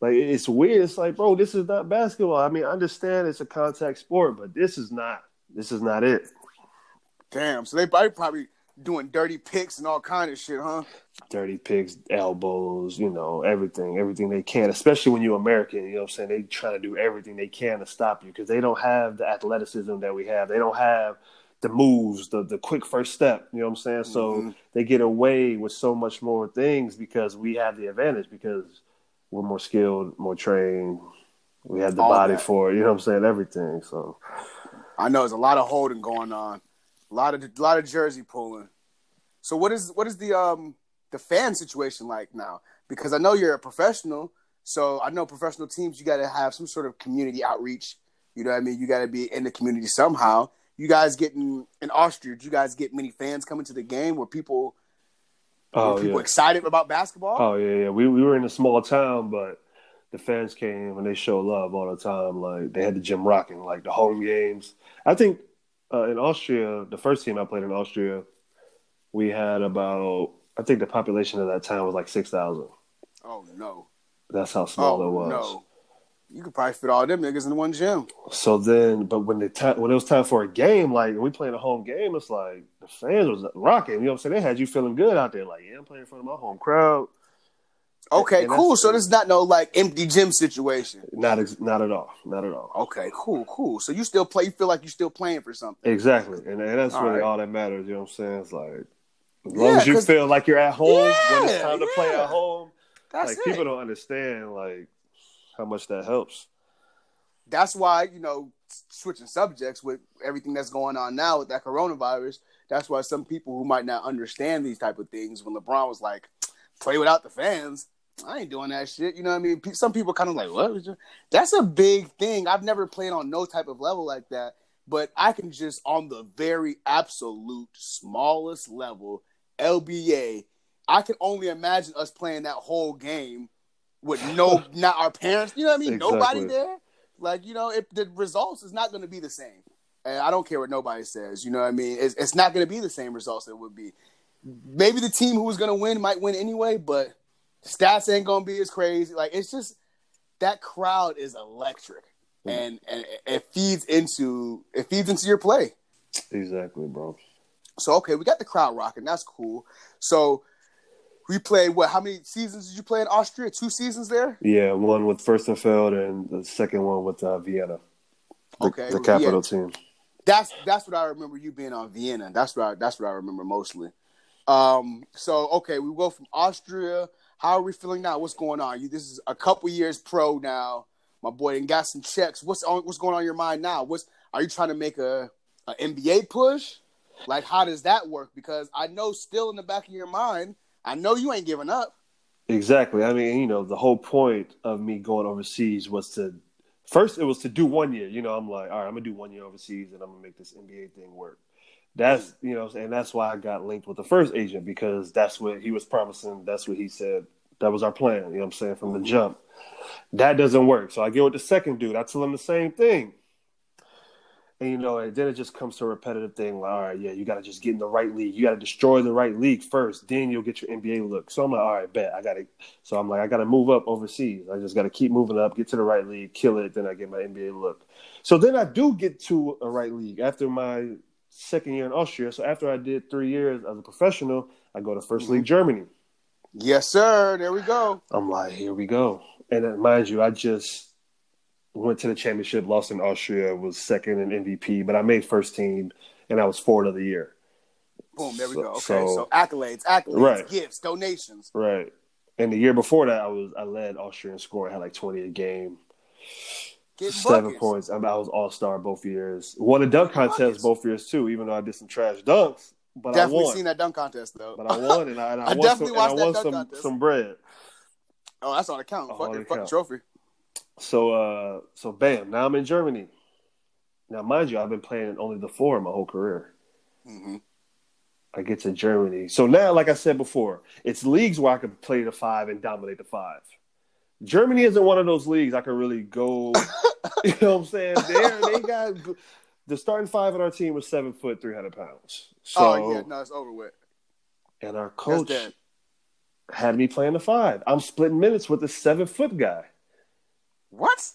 Like, it's weird. It's like, bro, this is not basketball. I mean, I understand it's a contact sport, but this is not. This is not it. damn. So they probably probably doing dirty picks and all kind of shit, huh? dirty picks, elbows, you know, everything, everything they can, especially when you're American, you know what I'm saying? They try to do everything they can to stop you because they don't have the athleticism that we have. They don't have the moves, the the quick first step, you know what I'm saying? So Mhm. they get away with so much more things because we have the advantage because we're more skilled, more trained. We have the All body for it, you know what I'm saying? Everything. So I know there's a lot of holding going on, a lot of a lot of jersey pulling. So what is what is the um the fan situation like now? Because I know you're a professional, so I know professional teams you got to have some sort of community outreach. You know what I mean? You got to be in the community somehow. You guys getting in Austria? Do you guys get many fans coming to the game? where people oh people yeah. excited about basketball? Oh yeah, yeah. We we were in a small town, but the fans came and they show love all the time. Like they had the gym rocking, like the home games. I think uh, in Austria, the first team I played in Austria, we had about I think the population of that town was like six thousand. Oh no! That's how small Oh it was. no! You could probably fit all them niggas in one gym. So then, but when the time when it was time for a game, like we playing a home game, it's like the fans was rocking. You know what I'm saying? They had you feeling good out there. Like, yeah, I'm playing in front of my home crowd. Okay, And cool. So this is not no like empty gym situation. Not ex- not at all. Not at all. Okay, cool, cool. So you still play? You feel like you're still playing for something? Exactly, and, and that's All really right. all that matters. You know what I'm saying? It's like as Yeah, long as you feel like you're at home when it's time to play at home. That's like it. people don't understand like how much that helps. That's why you know switching subjects with everything that's going on now with that coronavirus. That's why some people who might not understand these type of things, when LeBron was like, "Play without the fans," I ain't doing that shit. You know what I mean? Some people kind of like, "What?" was you-" That's a big thing. I've never played on no type of level like that, but I can just on the very absolute smallest level, LBA, I can only imagine us playing that whole game with no, not our parents. You know what I mean? Nobody there. Like you know, if the results is not going to be the same, and I don't care what nobody says. You know what I mean? It's, it's not going to be the same results it would be. Maybe the team who was going to win might win anyway, but stats ain't going to be as crazy. Like it's just that crowd is electric, and and it- it feeds into it feeds into your play. Exactly, bro. So okay, we got the crowd rocking. That's cool. So we played what? How many seasons did you play in Austria? Two seasons there. Yeah, one with Furstenfeld and the second one with uh, Vienna, the, Okay, the capital yeah. team. That's that's what I remember you being on Vienna. That's what I, that's what I remember mostly. Um. So okay, we go from Austria. How are we feeling now? What's going on? You this is a couple years pro now, my boy, and got some checks. What's on? What's going on in your mind now? What's are you trying to make a, a NBA push? Like how does that work? Because I know still in the back of your mind, I know you ain't giving up. Exactly. I mean, you know, the whole point of me going overseas was to first it was to do one year. You know, I'm like, all right, I'm gonna do one year overseas and I'm gonna make this NBA thing work. That's you know, and that's why I got linked with the first agent because that's what he was promising. That's what he said. That was our plan. You know what I'm saying from the mm-hmm. jump. That doesn't work. So I get with the second dude. I tell him the same thing. And you know, and then it just comes to a repetitive thing. Like, all right, yeah, you got to just get in the right league. You got to destroy the right league first. Then you'll get your NBA look. So I'm like, all right, bet I got to. So I'm like, I got to move up overseas. I just got to keep moving up, get to the right league, kill it. Then I get my NBA look. So then I do get to a right league after my second year in Austria. So after I did three years as a professional, I go to 1st mm-hmm. League Germany. Yes, sir. There we go. I'm like, here we go. And then, mind you, I just went to the championship, lost in Austria, was second in MVP, but I made first team, and I was forward of the year. Boom. There we So- go. Okay. so- So, accolades, accolades, Right. gifts, donations. Right. And the year before that, I was I led Austria in scoring. I had like 20 a game, Getting seven buckets. points. I, mean, I was all star both years. Won a dunk contest Buckets. both years too, even though I did some trash dunks. But Definitely I won. seen that dunk contest though. But I won, and I, and I, I won definitely some, watched and I that won dunk some, contest. some bread. oh, that's on account. Oh, Fuck. Fuck the trophy. So uh so bam, now I'm in Germany. Now mind you, I've been playing only the four my whole career. hmm I get to Germany. So now, like I said before, it's leagues where I can play the five and dominate the five. Germany isn't one of those leagues I can really go. you know what I'm saying? They they got the starting five on our team was seven foot, three hundred pounds. So oh yeah, no, it's over with. and our coach had me playing the five. I'm splitting minutes with a seven foot guy. What?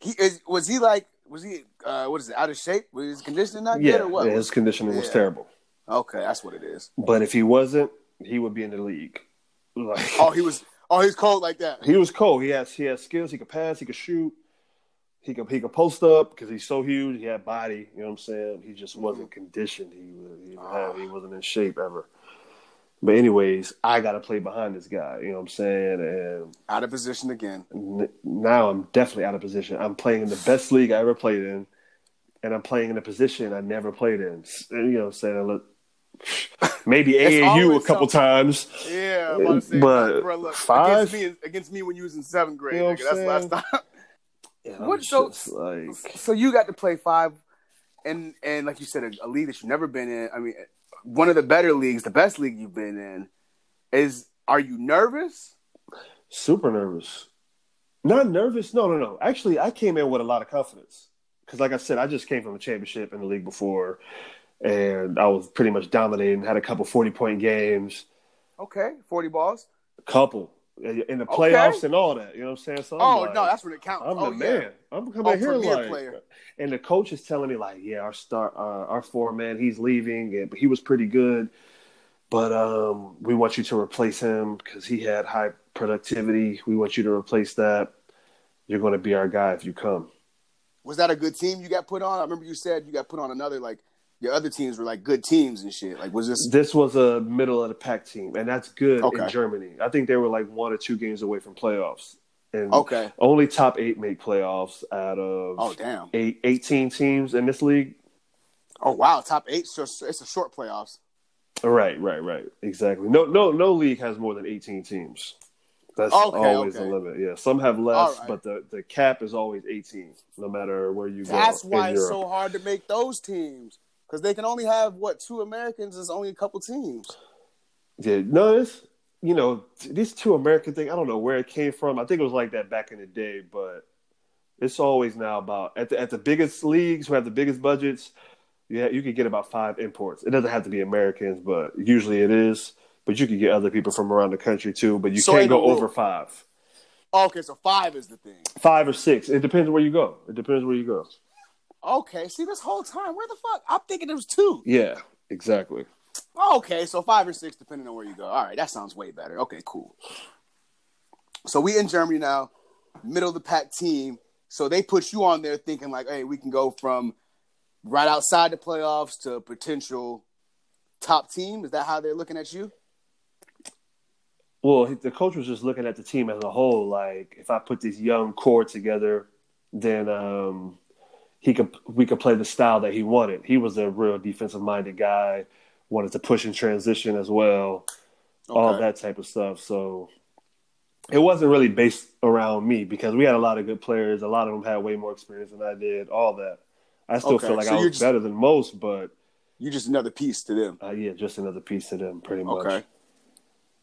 He is. Was he like? Was he? Uh, what is it? Out of shape? Was his conditioning not Yeah, good or what? yeah, his conditioning was terrible. Okay, that's what it is. But if he wasn't, he would be in the league. Like, Oh, he was. Oh, he's cold like that. he was cold. He has he has skills. He could pass. He could shoot. He could he could post up because he's so huge. He had body. You know what I'm saying? He just wasn't conditioned. He was- he, he wasn't in shape ever. But anyways, I got to play behind this guy. You know what I'm saying? And Out of position again. n- now I'm definitely out of position. I'm playing in the best league I ever played in, and I'm playing in a position I never played in. You know what I'm saying? Look, maybe It's AAU a couple something. times. Yeah, I'm say, But bro, look, five? against me, against me when you was in seventh grade. You know what nigga, that's I'm last saying? time. And What- so- like, So you got to play five, and and like you said, a, a league that you've never been in. I mean, one of the better leagues, the best league you've been in. Is are you nervous? super nervous. Not nervous. No, no, no. Actually, I came in with a lot of confidence because, like I said, I just came from a championship in the league before, and I was pretty much dominating. Had a couple forty point games, Okay, forty balls. a couple in the Okay. playoffs and all that. You know what I'm saying? So I'm oh like, no, that's what it counts. I'm oh the yeah. man. I'm coming Oh, here like, player. and the coach is telling me like, yeah, our star, uh, our four man, he's leaving, and he was pretty good, but um, we want you to replace him because he had high productivity. We want you to replace that. You're going to be our guy if you come. Was that a good team you got put on? I remember you said you got put on another like your other teams were like good teams and shit. Like was this This was a middle of the pack team, and that's good Okay. in Germany. I think they were like one or two games away from playoffs, and okay? only top eight make playoffs out of Oh damn! eight, 18 teams in this league. Oh wow, top eight. So it's a short playoffs. Right, right, right. Exactly. No, no, no league has more than eighteen teams. That's Okay, always okay. the limit. Yeah, some have less, right. but the, the cap is always eighteen, no matter where you go. That's why it's Europe. so hard to make those teams because they can only have what two Americans is only a couple teams. Yeah, no, it's you know these two American thing. I don't know where it came from. I think it was like that back in the day, but it's always now about at the at the biggest leagues who have the biggest budgets. Yeah, you could get about five imports. It doesn't have to be Americans, but usually it is. But you could get other people from around the country too. But you So can't go over rule. five, Okay, so five is the thing. five or six. It depends where you go. It depends where you go. Okay, see this whole time, where the fuck? I'm thinking it was two. Yeah, exactly. Okay, so five or six, depending on where you go. All right, that sounds way better. Okay, cool. So we in Germany now, middle of the pack team. So they put you on there thinking like, hey, we can go from right outside the playoffs to potential top team. Is that how they're looking at you? Well, the coach was just looking at the team as a whole. Like, if I put this young core together, then um, he could we could play the style that he wanted. He was a real defensive minded guy, wanted to push in transition as well, all that type of stuff. So it wasn't really based around me because we had a lot of good players. A lot of them had way more experience than I did. All that. I still Okay, feel like so I was just- better than most, but you're just another piece to them. uh, yeah, just another piece to them, pretty much. Okay.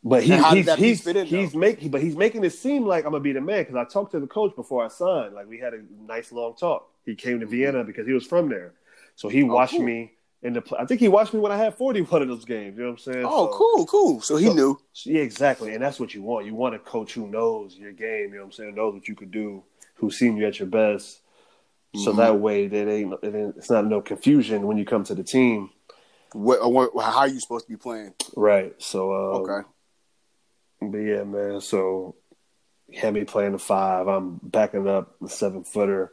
But he, he's he's fit in, he's making but he's making it seem like I'm gonna be the man because I talked to the coach before I signed. Like we had a nice long talk. He came to Vienna because he was from there, so he watched Mm-hmm. Oh, cool. me in the. pl- I think he watched me when I had 41 of those games. You know what I'm saying? Oh, So- cool, cool. So he so- knew. Yeah, exactly, and that's what you want. You want a coach who knows your game. You know what I'm saying? Knows what you could do. Who's seen you at your best. So Mhm. that way, it ain't, it ain't it's not no confusion when you come to the team. What, what, how are you supposed to be playing? Right. So uh, Okay. But yeah, man. So had me playing the five. I'm backing up the seven footer.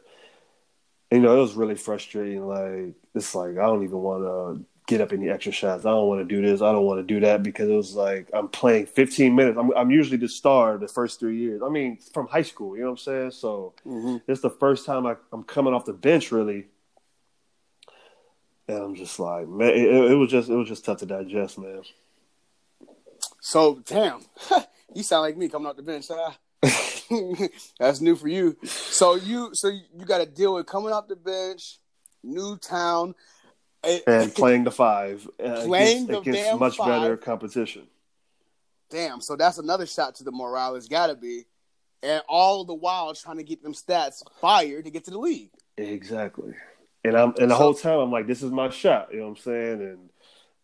You know, it was really frustrating. Like it's like I don't even want to get up any extra shots. I don't want to do this. I don't want to do that because it was like I'm playing 15 minutes. I'm I'm usually the star the first three years. I mean, from high school. You know what I'm saying? So hmm it's the first time I, I'm coming off the bench really. And I'm just like, man, it, it was just it was just tough to digest, man. So damn, you sound like me coming off the bench. Huh? That's new for you. So you, so you got to deal with coming off the bench, new town, and playing the five uh, Playing against, the against much better competition. Damn. So that's another shot to the morale. It's got to be, and all the while trying to get them stats fired to get to the league. Exactly. And I'm and the whole time I'm like, this is my shot. You know what I'm saying? And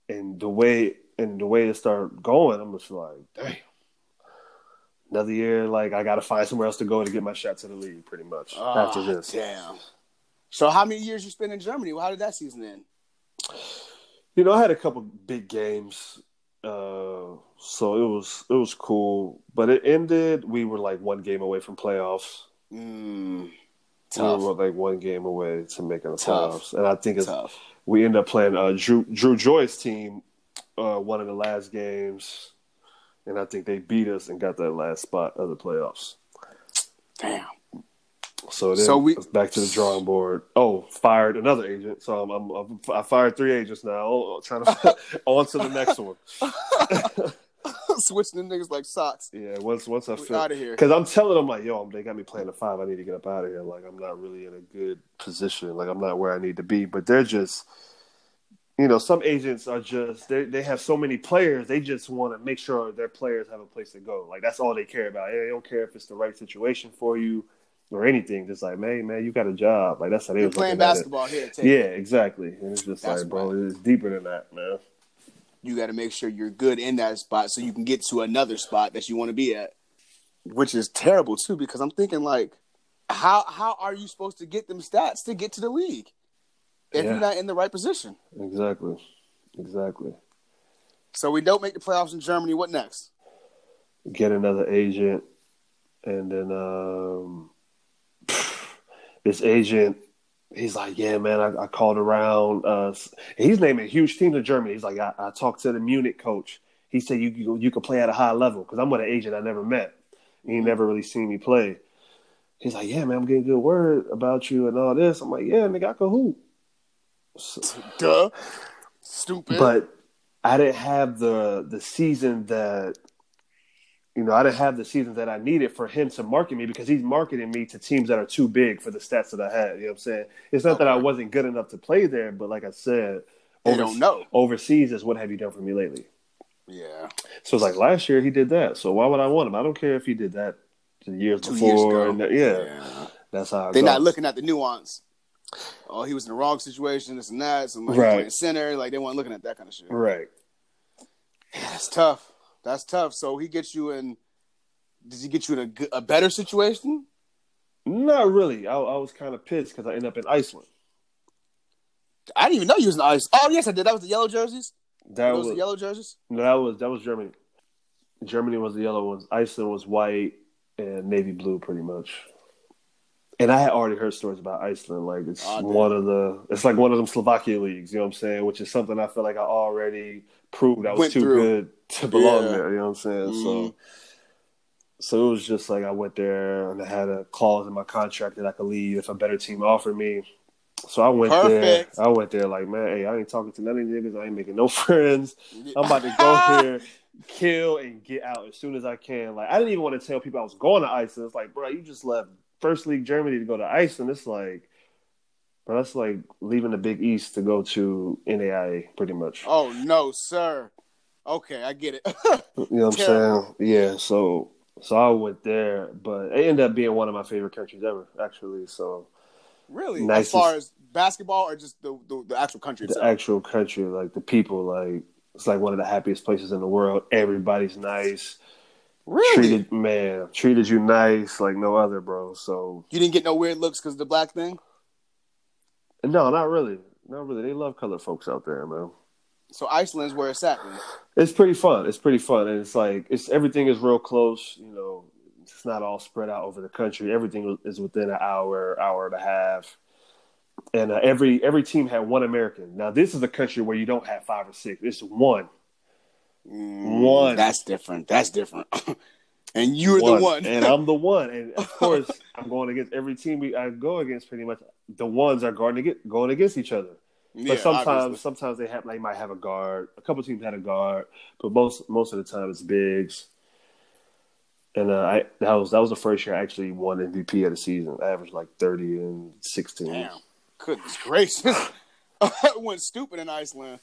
and the way and the way it started going, I'm just like, damn. Another year, like I got to find somewhere else to go to get my shot to the league, pretty much after Ah, this. damn. So how many years you spent in Germany? Well, how did that season end? You know, I had a couple big games, uh, so it was it was cool. But it ended. We were like one game away from playoffs. Mm, We were like one game away to making the Tough. playoffs, and I think it's Tough. we ended up playing uh, Drew Drew Joy's team uh, one of the last games, and I think they beat us and got that last spot of the playoffs. Damn. So then So we- it's back to the drawing board. Oh, fired another agent. So I'm, I'm, I'm I fired three agents now. Oh, oh trying to on to the next one. Switching them niggas like socks. Yeah, once once I We feel outta here. because I'm telling them like, yo, they got me playing the five. I need to get up out of here. Like I'm not really in a good position. Like I'm not where I need to be. But they're just, you know, some agents are just they they have so many players. They just want to make sure their players have a place to go. Like that's all they care about. They don't care if it's the right situation for you or anything. Just like, man, man, you got a job. Like that's how they You're was playing looking at it. basketball here. Take Yeah, it. exactly. And it's just That's like, bro, it's deeper than that, man. You got to make sure you're good in that spot so you can get to another spot that you want to be at. Which is terrible too, because I'm thinking like, how how are you supposed to get them stats to get to the league if Yeah. you're not in the right position? Exactly, exactly. So we don't make the playoffs in Germany. What next? get another agent, and then um, this agent, he's like, "Yeah, man, I, I called around. Uh, he's naming huge teams in Germany. He's like, I, I talked to the Munich coach. He said you you, you could play at a high level because I'm with an agent I never met. He never really seen me play. He's like, "Yeah, man, I'm getting good word about you and all this." I'm like, "Yeah, nigga, I can hoop." Duh. Stupid. but I didn't have the the season that you know I didn't have the season that I needed for him to market me because he's marketing me to teams that are too big for the stats that I had. You know what I'm saying? It's not that I wasn't good enough to play there, but like I said, They overs- don't know. overseas is what have you done for me lately? Yeah. So it's like last year he did that. So why would I want him? I don't care if he did that the years Two years before. ago. and that- yeah, that's how. It They're not looking at the nuance. Oh, he was in the wrong situation, this and that. Some like Right. center, like they weren't looking at that kind of shit. right. That's tough. That's tough. So he gets you in. Does he get you in a, a better situation? Not really. I, I was kind of pissed because I ended up in Iceland. I didn't even know you was in Iceland. Oh yes, I did. That was the yellow jerseys. That was the yellow jerseys. no, that was that was Germany. Germany was the yellow ones. Iceland was white and navy blue, pretty much. And I had already heard stories about Iceland. Like it's Oh, one of the, it's like one of them Slovakia leagues. You know what I'm saying? Which is something I feel like I already proved I was Went too through. good to belong Yeah. there. You know what I'm saying? Mhm. So, so it was just like I went there and I had a clause in my contract that I could leave if a better team offered me. So I went Perfect. there. I went there like, man, hey, I ain't talking to none of these niggas. I ain't making no friends. I'm about to go here, kill, and get out as soon as I can. Like, I didn't even want to tell people I was going to Iceland. It's like, bro, you just left First League Germany to go to Iceland. It's like, but that's like leaving the Big East to go to NAIA, pretty much. Oh no, sir. Okay, I get it. You know what I'm Terrible. saying? Yeah. So, so I went there, but it ended up being one of my favorite countries ever, actually. So, really? As far as basketball or just the the, the actual country the itself? actual country, like the people, like it's like one of the happiest places in the world. Everybody's nice. Really? treated man treated you nice like no other bro. So You didn't get no weird looks because the black thing. no not really. Not really. They love colored folks out there man. So Iceland's where it's at. It's pretty fun. It's pretty fun. And it's like it's everything is real close you know. It's not all spread out over the country. Everything is within an hour hour and a half. And uh, every every team had one american. Now this is a country where you don't have five or six. It's one Mm, One. That's different. That's different. and you're the one. and I'm the one. And of course, I'm going against every team we, I go against. Pretty much, the ones are guarding against, going against each other. Yeah, but sometimes, obviously. sometimes they have they might have a guard. A couple teams had a guard, but most most of the time it's bigs. And uh, I that was that was the first year I actually won MVP of the season. I averaged like thirty and sixteen. Damn. Goodness gracious. I went stupid in Iceland.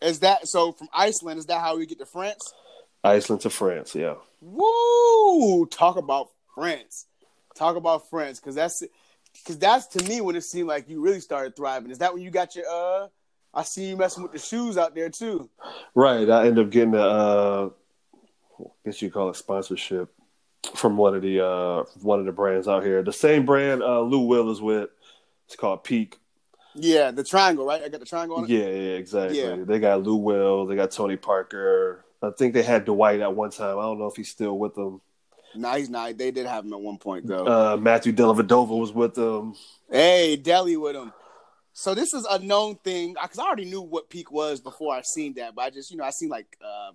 Is that so from Iceland, is that how we get to France? Iceland to France, yeah. Woo! Talk about France. Talk about France. Cause that's cause that's to me when it seemed like you really started thriving. Is that when you got your uh I see you messing with the shoes out there too. Right. I end up getting a, uh, I guess you call it sponsorship from one of the uh, one of the brands out here. The same brand uh, Lou Will is with. It's called Peak. Yeah, the triangle, right? I got the triangle on it. Yeah, yeah, exactly. Yeah. They got Lou Will. They got Tony Parker. I think they had Dwight at one time. I don't know if he's still with them. Nah, he's not. They did have him at one point though. Uh, Matthew Dellavedova was with them. Hey, Delhi with him. So this is a known thing because I already knew what peak was before I seen that, but I just you know I seen like uh,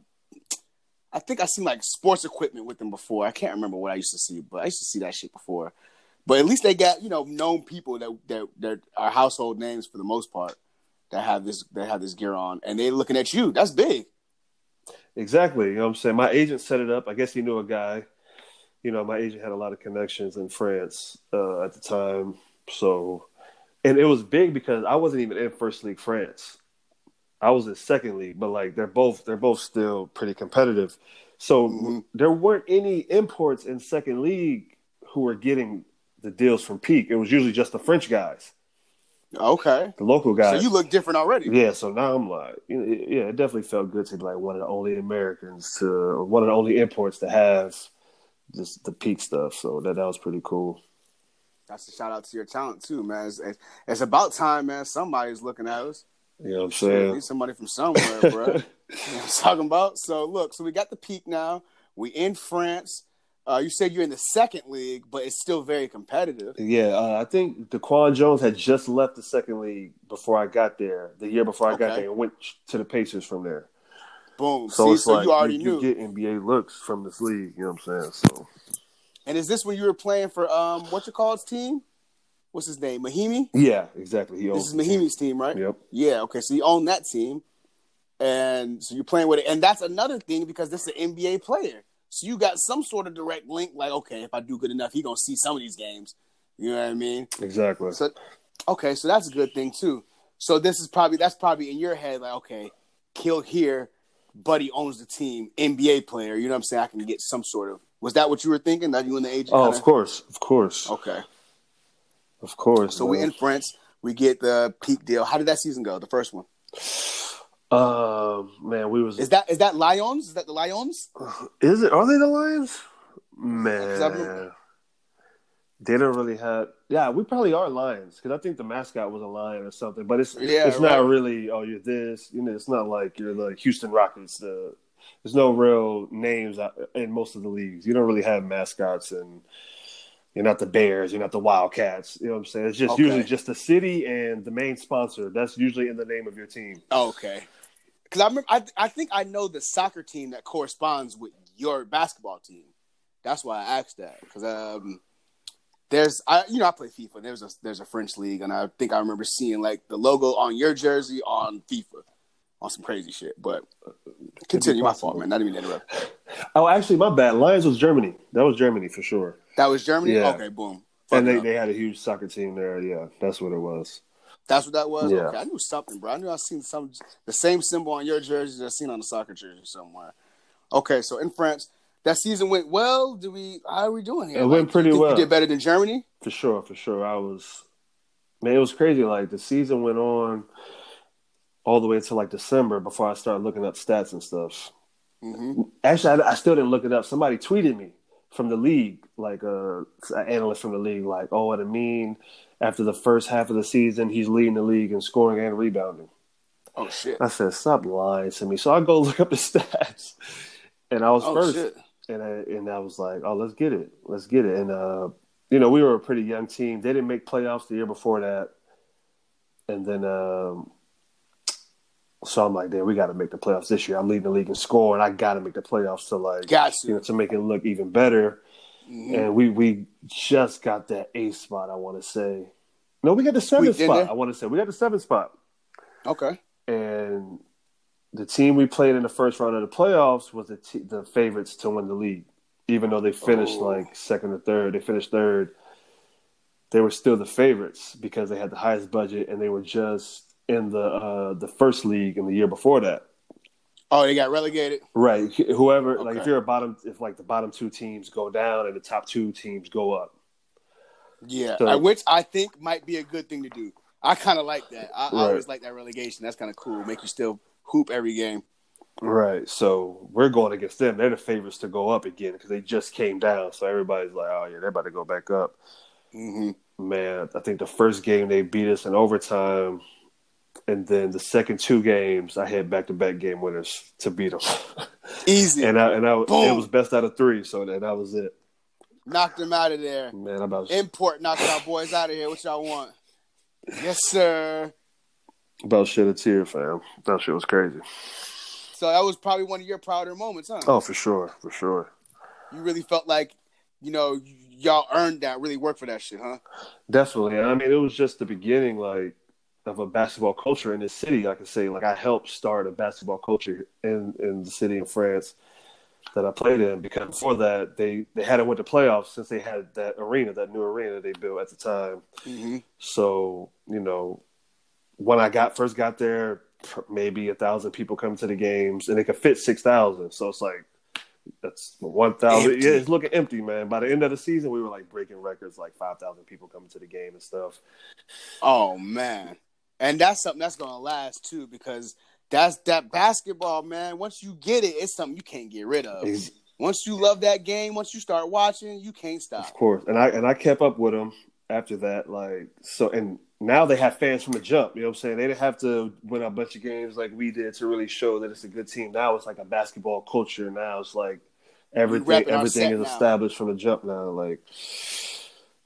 I think I seen like sports equipment with them before. I can't remember what I used to see, but I used to see that shit before. But at least they got you know known people that that that are household names for the most part that have this that have this gear on, and they're looking at you. That's big. Exactly. You know what I'm saying? My agent set it up. I guess he knew a guy. You know, my agent had a lot of connections in France uh, at the time. So, and it was big because I wasn't even in First League France. I was in Second League, but like they're both they're both still pretty competitive. So Mhm. there weren't any imports in Second League who were getting the deals from Peak. It was usually just the French guys, Okay, the local guys. so you look different already. Yeah, so now I'm like, you know, yeah, it definitely felt good to be like one of the only Americans to, or one of the only imports to have just the peak stuff. So that that was pretty cool. That's a shout out to your talent too, man. It's, it's, it's about time, man. Somebody's looking at us. You know what I'm saying? Need somebody from somewhere, bro. you know what I'm talking about? So look, so we got the peak now. We in France. Uh, you said you're in the second league, but it's still very competitive. yeah, uh, I think Daquan Jones had just left the second league before I got there. The year before I got there, and went to the Pacers from there. Boom. So See, it's so like you already you, knew. you get NBA looks from this league. You know what I'm saying? So and is this when you were playing for um what you call his team? What's his name? Mahinmi? yeah, exactly. He This is the team. Team, right? Yep. Yeah, okay. So you own that team. And so you're playing with it. And that's another thing because this is an NBA player. So you got some sort of direct link, like, okay, if I do good enough, he gonna see some of these games. You know what I mean? Exactly. So okay, so that's a good thing too. So this is probably that's probably in your head, like, okay, kill here, buddy owns the team, NBA player. You know what I'm saying? I can get some sort of. Was that what you were thinking? That you and the agent? Oh, kinda- of course, of course, Okay. of course. So we're in France. We get the peak deal. How did that season go? The first one Um, man, we was is that is that Lions? Is that the Lions? Is it? Are they the Lions? Man, they don't really have. Yeah, we probably are Lions because I think the mascot was a lion or something. But it's Yeah, it's not really. Oh, you're this. You know, it's not like you're the Houston Rockets. The there's no real names in most of the leagues. You don't really have mascots, and you're not the Bears. You're not the Wildcats. You know what I'm saying? It's just Okay. usually just the city and the main sponsor. That's usually in the name of your team. Okay. Because I remember, I, I think I know the soccer team that corresponds with your basketball team. That's why I asked that. Because um, there's, I you know, I play FIFA. And there's a there's a French league, and I think I remember seeing like the logo on your jersey on FIFA, on some crazy shit. But continue, my fault, man. Not even interrupt. Oh, actually, my bad. Lions was Germany. That was Germany for sure. That was Germany. Yeah. Okay, boom. And they, up. they had a huge soccer team there. Yeah, that's what it was. That's what that was. Yeah. Okay, I knew something, bro. I knew I seen some the same symbol on your jersey that I seen on the soccer jersey somewhere. Okay, so in France, that season went well. Do we? How are we doing here? It went you pretty well. You did better than Germany. For sure, for sure. I was, man, it was crazy. Like the season went on all the way until like December before I started looking up stats and stuff. hmm Actually, I, I still didn't look it up. Somebody tweeted me from the league, like uh, an analyst from the league, like, oh, what a mean, after the first half of the season, he's leading the league in scoring and rebounding. Oh shit. I said, stop lying to me. So I go look up the stats, and I was Oh first. shit. and I, and I was like, oh, let's get it, let's get it. And uh, you know, we were a pretty young team. They didn't make playoffs the year before that, and then um, so I'm like, damn, we got to make the playoffs this year. I'm leading the league in score, and I got to make the playoffs to like, Got you know, to make it look even better. Mhm. And we we just got that eighth spot. I want to say, no, we got the seventh spot. there? I want to say we got the seventh spot Okay. and the team we played in the first round of the playoffs was the t- the favorites to win the league, even though they finished Oh. like second or third. They finished third. They were still the favorites because they had the highest budget and they were just in the uh, the first league in the year before that. Oh, they got relegated. Right. Wh- Whoever, like, if you're a bottom, if like the bottom two teams go down and the top two teams go up. Yeah, So- uh, which I think might be a good thing to do. I kind of like that. I, I always like that relegation. That's kind of cool. Make you still hoop every game. Right. So we're going against them. They're the favorites to go up again because they just came down. So everybody's like, oh yeah, they're about to go back up. hmm man, I think the first game they beat us in overtime, and then the second two games I had back to back game winners to beat them, Easy. and I and I Boom. it was best out of three, so that, that was it. Knocked them out of there. Man, I'm about Import knocked our boys out of here. What y'all want? Yes, sir. about shed a tear, fam. That shit was crazy. So that was probably one of your prouder moments, huh? Oh, for sure, for sure, You really felt like, you know, y'all earned that, really worked for that shit, huh? definitely. I mean, it was just the beginning, like of a basketball culture in this city. I can say, like I helped start a basketball culture in in the city in France that I played in because before that they they hadn't went to playoffs since they had that arena, that new arena they built at the time. Mm-hmm. So you know, when I got first got there, maybe a thousand people come to the games, and it could fit six thousand. So it's like that's one thousand. Yeah, it's looking empty, man. By the end of the season, we were like breaking records, like five thousand people coming to the game and stuff. Oh man, and that's something that's gonna last too because that's that basketball, man. Once you get it, it's something you can't get rid of. Ex- Once you love that game, once you start watching, you can't stop. Of course, and I and I kept up with them after that. Like so, and now they have fans from the jump. You know what I'm saying? They didn't have to win a bunch of games like we did to really show that it's a good team. Now it's like a basketball culture. Now it's like everything everything is now. established from the jump now. Like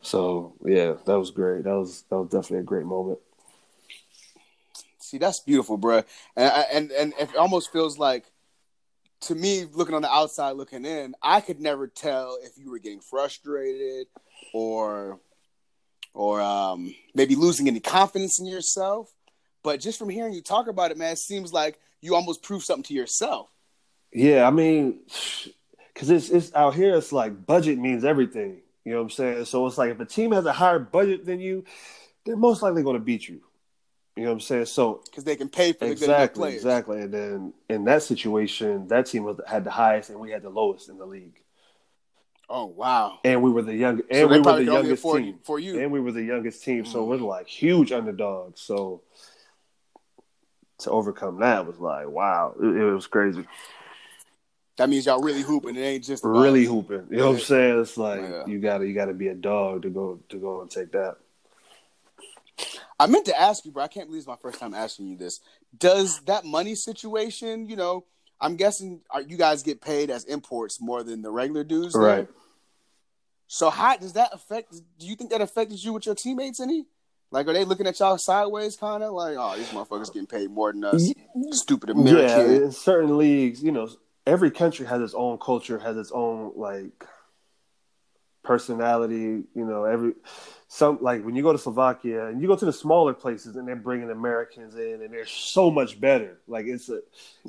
so, yeah, that was great. That was that was definitely a great moment. See, that's beautiful, bro. And and and it almost feels like, to me, looking on the outside, looking in, I could never tell if you were getting frustrated or or um, maybe losing any confidence in yourself. But just from hearing you talk about it, man, it seems like you almost proved something to yourself. Yeah, I mean, because it's it's out here. It's like budget means everything. You know what I'm saying? So it's like if a team has a higher budget than you, they're most likely going to beat you. You know what I'm saying? So because they can pay for the good exactly, players. exactly. And then in that situation, that team was had the highest, and we had the lowest in the league. Oh wow! And we were the young, and they we were the youngest afford team. for you. And we were the youngest team, so Mm. we're like huge underdogs. So to overcome that was like, wow, it, it was crazy. That means y'all really hooping. It ain't just Really hooping. You know what I'm saying? It's like Yeah. you gotta you gotta be a dog to go to go and take that. I meant to ask you, bro. I can't believe it's my first time asking you this. Does that money situation, you know, I'm guessing are, you guys get paid as imports more than the regular dudes, there? Right. So how does that affect? Do you think that affected you with your teammates any? Like, are they looking at y'all sideways, kind of like, oh, these motherfuckers getting paid more than us, stupid Yeah, American? in certain leagues, you know, every country has its own culture, has its own like personality. You know, every some like when you go to Slovakia and you go to the smaller places and they're bringing Americans in and they're so much better. Like it's a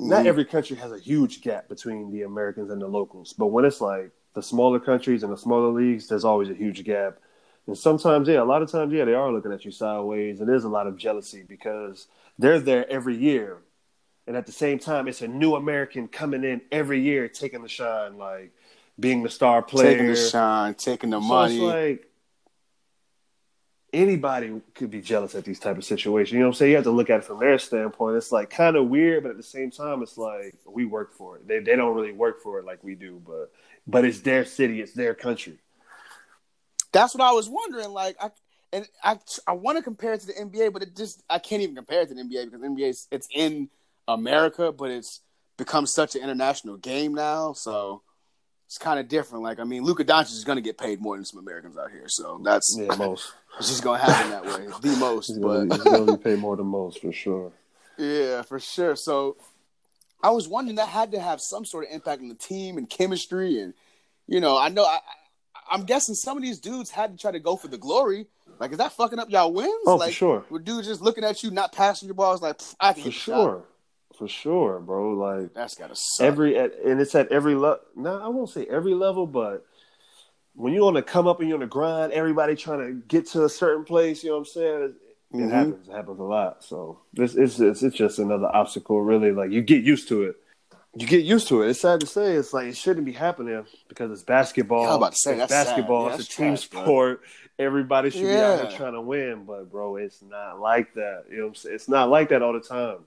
not Mhm. every country has a huge gap between the Americans and the locals, but when it's like the smaller countries and the smaller leagues, there's always a huge gap. And sometimes, yeah, a lot of times, yeah, they are looking at you sideways, and there's a lot of jealousy because they're there every year, and at the same time, it's a new American coming in every year, taking the shine, like being the star player. taking the shine, taking the So money. it's like anybody could be jealous at these type of situations. You know what I'm saying? You have to look at it from their standpoint. It's like kind of weird, but at the same time, it's like we work for it. They they don't really work for it like we do, but but it's their city, it's their country. That's what I was wondering. Like, I and I I want to compare it to the NBA, but it just I can't even compare it to the NBA because NBA it's in America, but it's become such an international game now. So it's kind of different. Like, I mean, Luka Doncic is going to get paid more than some Americans out here. So that's Yeah, most. it's just going to happen that way. The most, He's but gonna, he's gonna be paid more than most for sure. Yeah, for sure. So I was wondering that had to have some sort of impact on the team and chemistry, and you know, I know I, I'm guessing some of these dudes had to try to go for the glory. Like, is that fucking up y'all wins? Oh, for like, sure. With dudes just looking at you, not passing your balls, like I can For sure. shot." For sure, bro. Like That's gotta suck. every at, and it's at every level. No, I won't say every level, but when you on the come up and you're on the grind, everybody trying to get to a certain place. You know what I'm saying? It, it Mhm. happens. It happens a lot. So this it's just it's just another obstacle. Really, like you get used to it. You get used to it. It's sad to say. It's like it shouldn't be happening because it's basketball. Yeah, I was about to say, it's that's basketball. Yeah, it's a team trash, bro. sport. Everybody should be out Yeah. here trying to win, but bro, it's not like that. You know what I'm saying? It's not like that all the time.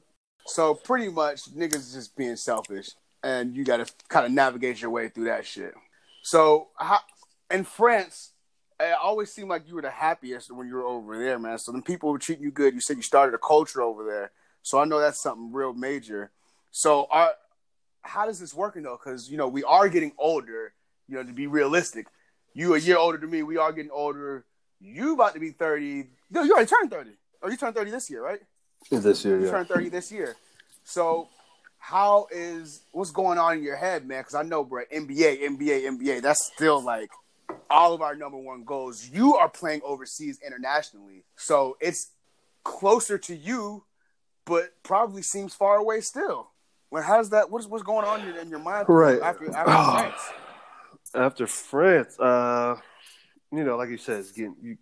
So pretty much, niggas just being selfish, and you got to kind of navigate your way through that shit. So how, in France, it always seemed like you were the happiest when you were over there, man. So then people were treating you good. You said you started a culture over there, so I know that's something real major. So how does this working though? Because you know we are getting older. You know to be realistic, you a year older than me. We are getting older. You about to be thirty. No, you already turned thirty. Oh, you turned thirty this year, right? This year, You yeah. turned 30 this year. So, how is what's going on in your head, man? Because I know, bro, NBA, NBA, NBA. That's still like all of our number one goals. You are playing overseas internationally, so it's closer to you, but probably seems far away still. Well, how's that? What's what's going on in, in your mind Right. after after France? after France, uh, you know, like you said, it's getting. You,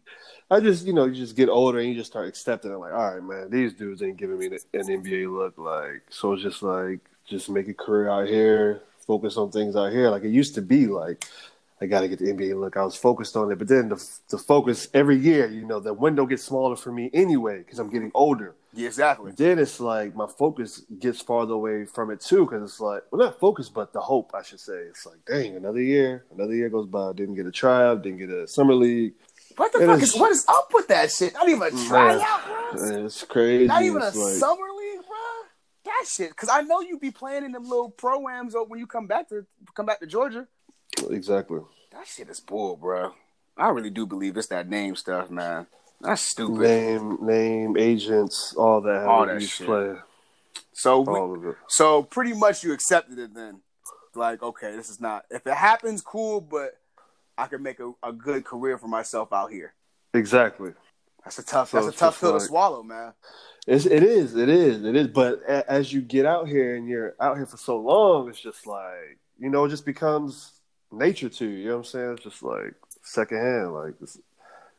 I just, you know, you just get older and you just start accepting it. Like, all right, man, these dudes ain't giving me an NBA look. Like, so it's just like, just make a career out here, focus on things out here. Like it used to be, like I got to get the NBA look. I was focused on it, but then the the focus every year, you know, the window gets smaller for me anyway because I'm getting older. Yeah, exactly. Then it's like my focus gets farther away from it too, because it's like, well, not focus, but the hope, I should say. It's like, dang, another year, another year goes by. Didn't get a tryout, didn't get a summer league. What the It fuck is- is what is up with that shit? Not even a tryout, bro. It's crazy. Not even a like- summer league, bro. That shit, because I know you be playing in them little programs when you come back to come back to Georgia. Exactly. That shit is bull, bro. I really do believe it's that name stuff, man. That's stupid. Name, name, agents, all that. All that shit. play, So, we, so pretty much you accepted it then. Like, okay, this is not. If it happens, cool, but I can make a, a good career for myself out here. Exactly. That's a tough. So that's a tough pill to swallow, man. It's, it is, it is, it is. But a, as you get out here and you're out here for so long, it's just like you know, it just becomes nature to you. You know what I'm saying? It's just like secondhand. Like it's,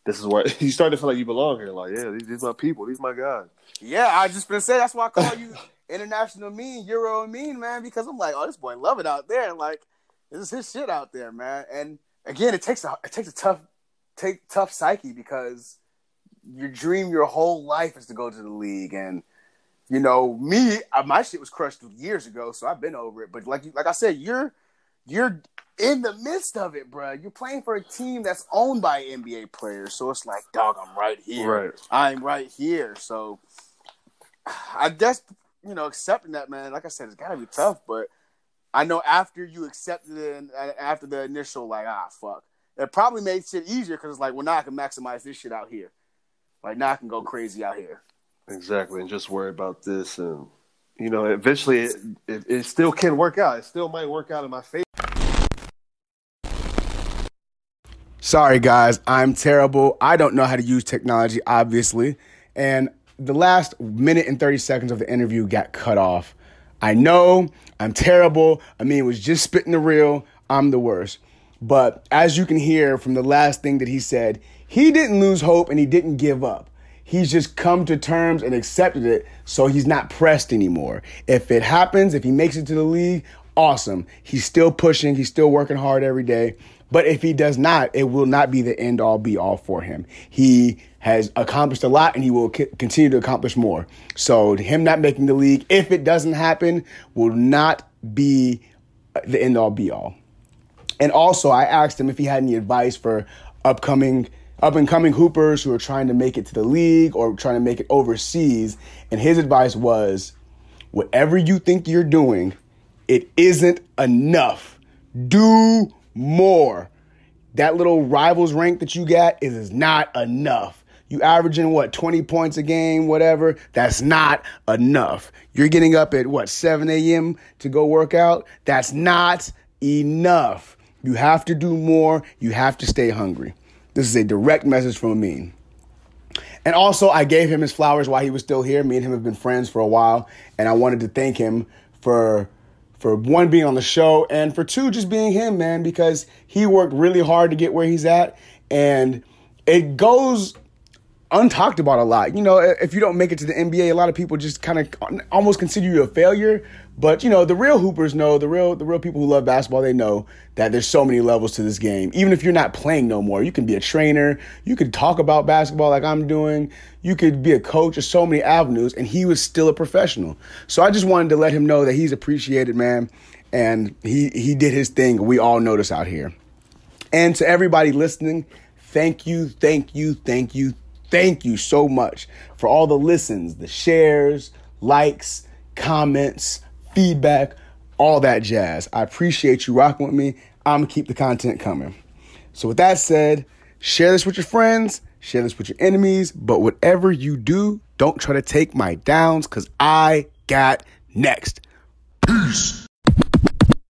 this is where you start to feel like you belong here. Like, yeah, these, these my people, these my guys. Yeah, I just been saying that's why I call you international mean, Euro mean, man, because I'm like, oh, this boy love it out there, like, this is his shit out there, man. And again, it takes a it takes a tough take tough psyche because your dream your whole life is to go to the league, and you know me, my shit was crushed years ago, so I've been over it. But like like I said, you're you're in the midst of it, bro. You're playing for a team that's owned by NBA players, so it's like, dog, I'm right here. Right. I'm right here. So I guess you know accepting that, man. Like I said, it's gotta be tough, but I know after you accepted it and after the initial like, ah, fuck, it probably made shit easier because it's like, well, now I can maximize this shit out here. Like now I can go crazy out here. Exactly, and just worry about this, and you know, eventually it, it, it still can work out. It still might work out in my favor. Sorry, guys, I'm terrible. I don't know how to use technology, obviously. And the last minute and 30 seconds of the interview got cut off. I know I'm terrible. I mean, it was just spitting the real. I'm the worst. But as you can hear from the last thing that he said, he didn't lose hope and he didn't give up. He's just come to terms and accepted it, so he's not pressed anymore. If it happens, if he makes it to the league, awesome. He's still pushing, he's still working hard every day. But if he does not, it will not be the end all be all for him. He has accomplished a lot and he will c- continue to accomplish more. So, him not making the league, if it doesn't happen, will not be the end all be all. And also, I asked him if he had any advice for upcoming up and coming hoopers who are trying to make it to the league or trying to make it overseas. And his advice was whatever you think you're doing, it isn't enough. Do more. That little rivals rank that you got is, is not enough. You averaging what 20 points a game, whatever. That's not enough. You're getting up at what 7 a.m. to go work out. That's not enough. You have to do more. You have to stay hungry. This is a direct message from Amin. And also, I gave him his flowers while he was still here. Me and him have been friends for a while, and I wanted to thank him for for one being on the show and for two just being him, man, because he worked really hard to get where he's at, and it goes untalked about a lot. You know, if you don't make it to the NBA, a lot of people just kind of almost consider you a failure. But you know, the real hoopers know, the real the real people who love basketball, they know that there's so many levels to this game. Even if you're not playing no more, you can be a trainer, you can talk about basketball like I'm doing, you could be a coach, there's so many avenues, and he was still a professional. So I just wanted to let him know that he's appreciated, man, and he he did his thing. We all notice out here. And to everybody listening, thank you, thank you, thank you, thank you so much for all the listens, the shares, likes, comments, feedback, all that jazz. I appreciate you rocking with me. I'm gonna keep the content coming. So, with that said, share this with your friends, share this with your enemies, but whatever you do, don't try to take my downs because I got next. Peace.